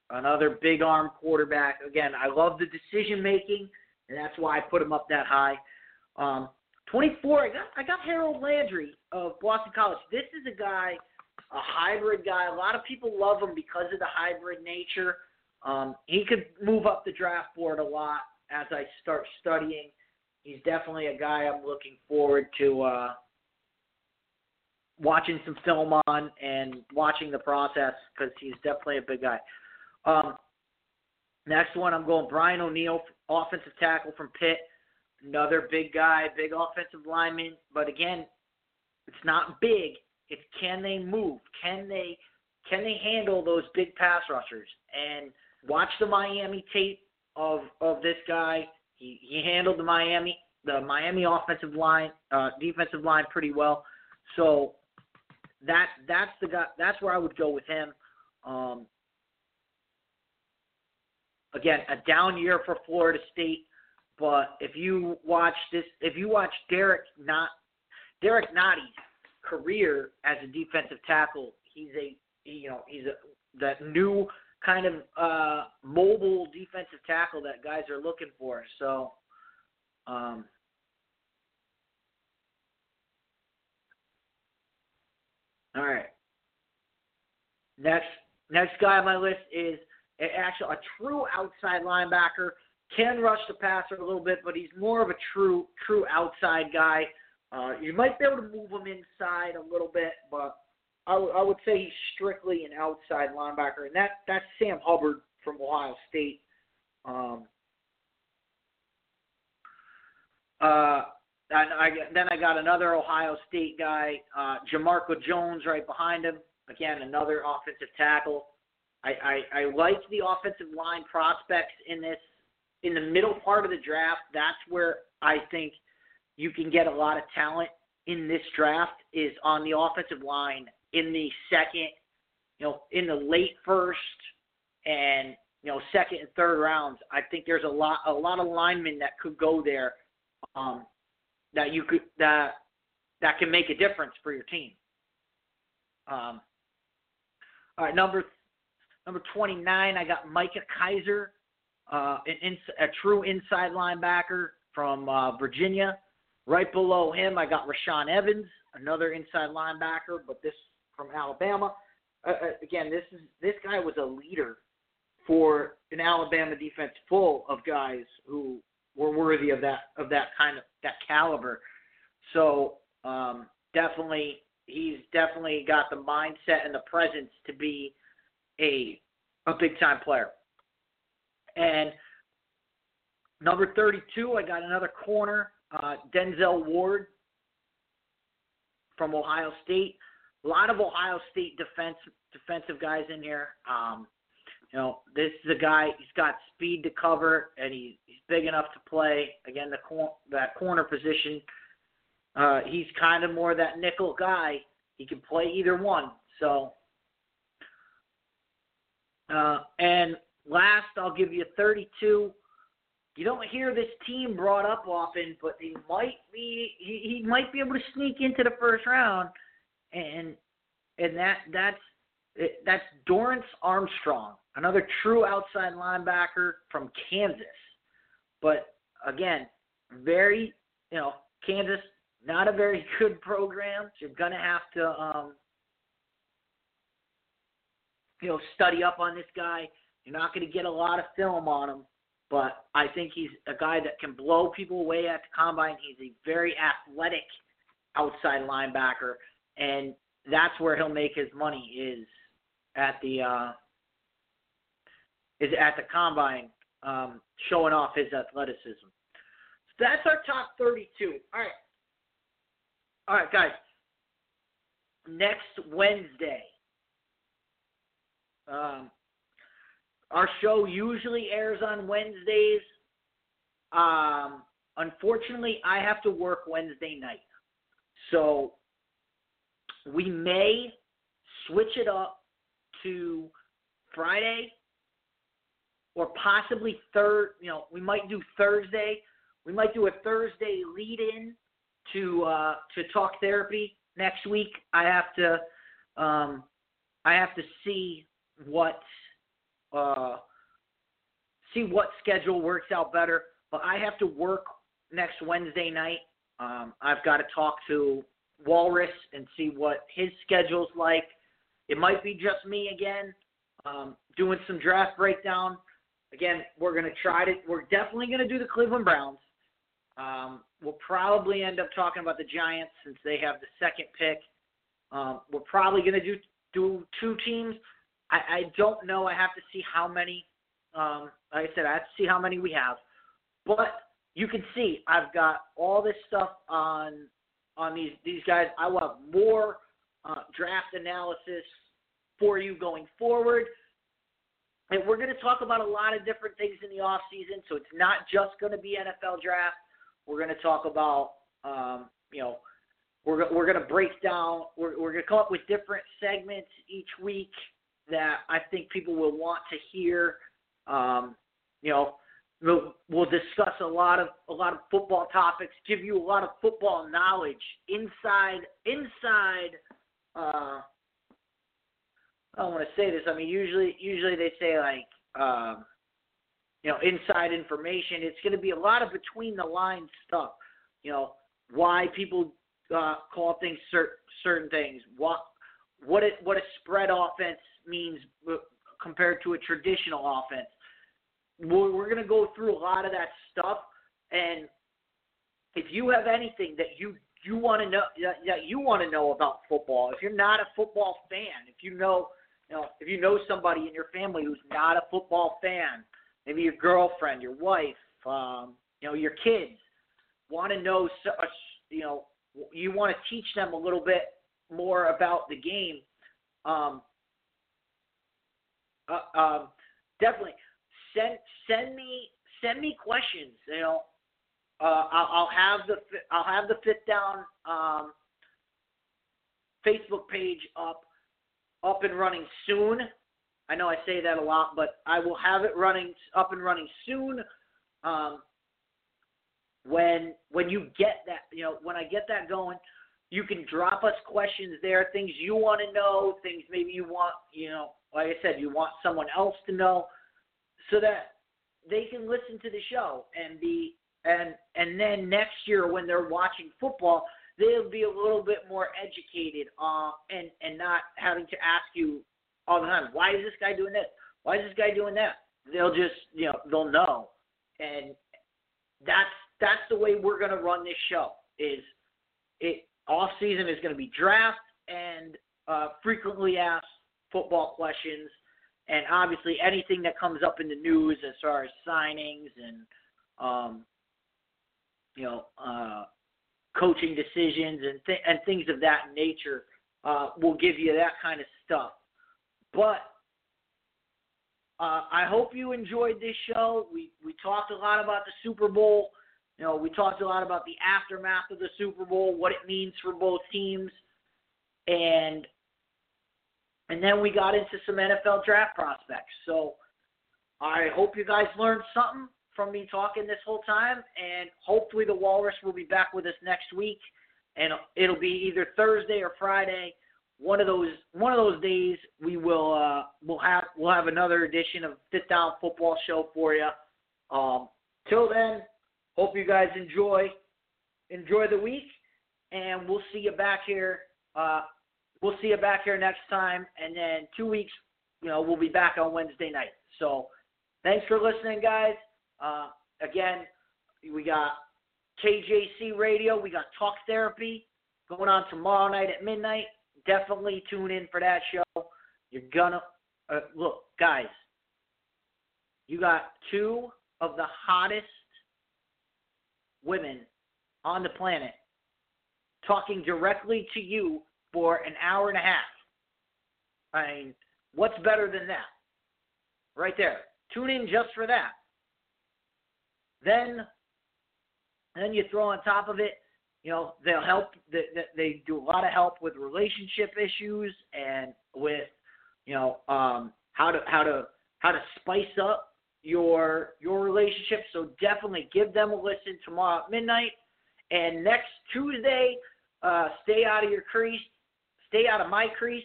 Another big arm quarterback. Again, I love the decision making, and that's why I put him up that high. Um, 24. I got I got Harold Landry of Boston College. This is a guy, a hybrid guy. A lot of people love him because of the hybrid nature. Um, he could move up the draft board a lot as I start studying. He's definitely a guy I'm looking forward to uh, watching some film on and watching the process because he's definitely a big guy. Um, next one, I'm going Brian O'Neill, offensive tackle from Pitt. Another big guy, big offensive lineman. But again, it's not big. It's can they move? Can they can they handle those big pass rushers? And watch the Miami tape of of this guy. He he handled the Miami the Miami offensive line uh, defensive line pretty well. So that that's the guy. That's where I would go with him. Um, again, a down year for Florida State, but if you watch this, if you watch Derek not Derrick Nnadi's career as a defensive tackle, he's a you know he's a that new kind of uh, mobile defensive tackle that guys are looking for. So. Um, All right. Next next guy on my list is actually a true outside linebacker. Can rush the passer a little bit, but he's more of a true true outside guy. Uh, you might be able to move him inside a little bit, but I, w- I would say he's strictly an outside linebacker, and that that's Sam Hubbard from Ohio State. Um, uh, and I, then I got another Ohio State guy, uh, Jamarco Jones, right behind him. Again, another offensive tackle. I, I, I like the offensive line prospects in this in the middle part of the draft. That's where I think you can get a lot of talent in this draft is on the offensive line in the second, you know, in the late first and you know second and third rounds. I think there's a lot a lot of linemen that could go there. Um, that you could that that can make a difference for your team. Um, all right, number number 29, I got Micah Kiser, uh, an ins- a true inside linebacker from uh, Virginia. Right below him, I got Rashaan Evans, another inside linebacker, but this from Alabama. Uh, uh, again, this is this guy was a leader for an Alabama defense full of guys who were worthy of that of that kind of that caliber. So um, definitely, he's definitely got the mindset and the presence to be a a big time player. And number 32, I got another corner, uh, Denzel Ward from Ohio State. A lot of Ohio State defense defensive guys in here. Um, you know, this is a guy. He's got speed to cover, and he, he's big enough to play. Again, the cor- that corner position. Uh, he's kind of more that nickel guy. He can play either one. So, uh, and last, I'll give you 32. You don't hear this team brought up often, but he might be he, he might be able to sneak into the first round, and and that that's that's Dorance Armstrong, another true outside linebacker from Kansas. But again, very you know Kansas not a very good program. So you're gonna have to um, you know study up on this guy. You're not to get a lot of film on him, but I think he's a guy that can blow people away at the combine. He's a very athletic outside linebacker, and that's where he'll make his money is at the uh, is at the combine, um, showing off his athleticism. So that's our top 32. All right, all right, guys. Next Wednesday, um, our show usually airs on Wednesdays. Um, unfortunately, I have to work Wednesday night. So we may switch it up to Friday or possibly third, you know, we might do Thursday. We might do a Thursday lead in to uh to talk therapy next week. I have to um I have to see what uh, see what schedule works out better. But I have to work next Wednesday night. Um, I've got to talk to Walrus and see what his schedule's like. It might be just me again, um, doing some draft breakdown. Again, we're going to try to. We're definitely going to do the Cleveland Browns. Um, we'll probably end up talking about the Giants since they have the second pick. Um, we're probably going to do do two teams. I, I don't know. I have to see how many. Um, like I said, I have to see how many we have. But you can see I've got all this stuff on on these these guys. I will have more uh, draft analysis for you going forward. And we're going to talk about a lot of different things in the off season. So it's not just going to be NFL draft. We're going to talk about, um, you know, we're we're going to break down. We're we're going to come up with different segments each week that I think people will want to hear. Um, you know, we'll, we'll discuss a lot of a lot of football topics, give you a lot of football knowledge inside inside. Uh, I don't want to say this. I mean, usually usually they say like. Um, you know, inside information. It's going to be a lot of between the lines stuff. You know, why people uh, call things cer- certain things. What what it what a spread offense means uh, compared to a traditional offense. We're, we're going to go through a lot of that stuff, and if you have anything that you you want to know that, that you want to know about football, if you're not a football fan, if you know you know if you know somebody in your family who's not a football fan maybe your girlfriend, your wife, um, you know, your kids want to know, uh, you know, you want to teach them a little bit more about the game. Um, uh, um, definitely send send me send me questions. You know, uh, I'll, I'll have the I'll have the Fifth Down um, Facebook page up up and running soon. I know I say that a lot, but I will have it running up and running soon. Um, when when you get that, you know, when I get that going, you can drop us questions there, things you want to know, things maybe you want, you know, like I said, you want someone else to know, so that they can listen to the show and be and and then next year when they're watching football, they'll be a little bit more educated uh, and and not having to ask you all the time. Why is this guy doing this? Why is this guy doing that? They'll just, you know, they'll know, and that's that's the way we're going to run this show. Is it off season is going to be draft and uh, frequently asked football questions, and obviously anything that comes up in the news as far as signings and um, you know uh, coaching decisions and th- and things of that nature. Uh, will give you that kind of stuff. But uh, I hope you enjoyed this show. We we talked a lot about the Super Bowl. You know, we talked a lot about the aftermath of the Super Bowl, what it means for both teams, and and then we got into some NFL draft prospects. So I hope you guys learned something from me talking this whole time, and hopefully the Walrus will be back with us next week, and it'll be either Thursday or Friday one of those one of those days we will uh we'll have we'll have another edition of Fifth Down Football Show for you. Um, till then, hope you guys enjoy enjoy the week, and we'll see you back here. Uh, we'll see you back here next time, and then two weeks, you know, we'll be back on Wednesday night. So, thanks for listening, guys. Uh, again, we got KJC Radio, we got Talk Therapy going on tomorrow night at midnight definitely tune in for that show. You're gonna uh, look, guys. You got two of the hottest women on the planet talking directly to you for an hour and a half. I mean, what's better than that? Right there. Tune in just for that. Then, then you throw on top of it you know they'll help they, they do a lot of help with relationship issues and with you know um how to how to how to spice up your your relationship so definitely give them a listen tomorrow at midnight and next tuesday uh stay out of your crease stay out of my crease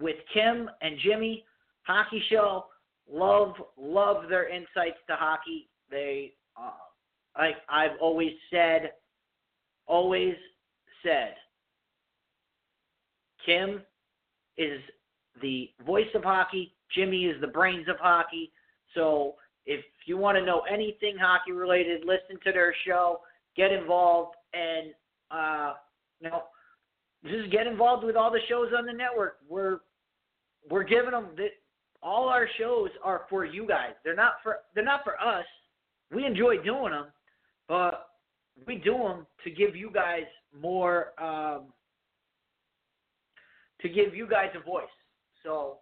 with kim and jimmy. Hockey show love love their insights to hockey. They uh, I, I've always said always said, Kim is the voice of hockey, Jimmy is the brains of hockey. So if you want to know anything hockey related, listen to their show, get involved, and uh, you know, just get involved with all the shows on the network. We're we're giving them the, all our shows are for you guys. They're not for they're not for us. We enjoy doing them, but we do them to give you guys more um, to give you guys a voice. So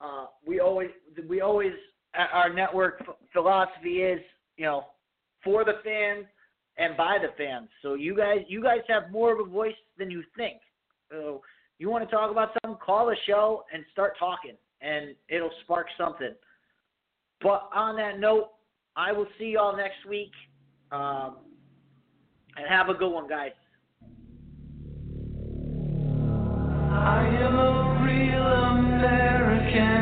uh, we always we always our network philosophy is you know for the fans and by the fans. So you guys you guys have more of a voice than you think. So you want to talk about something, call the show and start talking, and it'll spark something. But on that note, I will see y'all next week. Um, and have a good one, guys. I am a real American.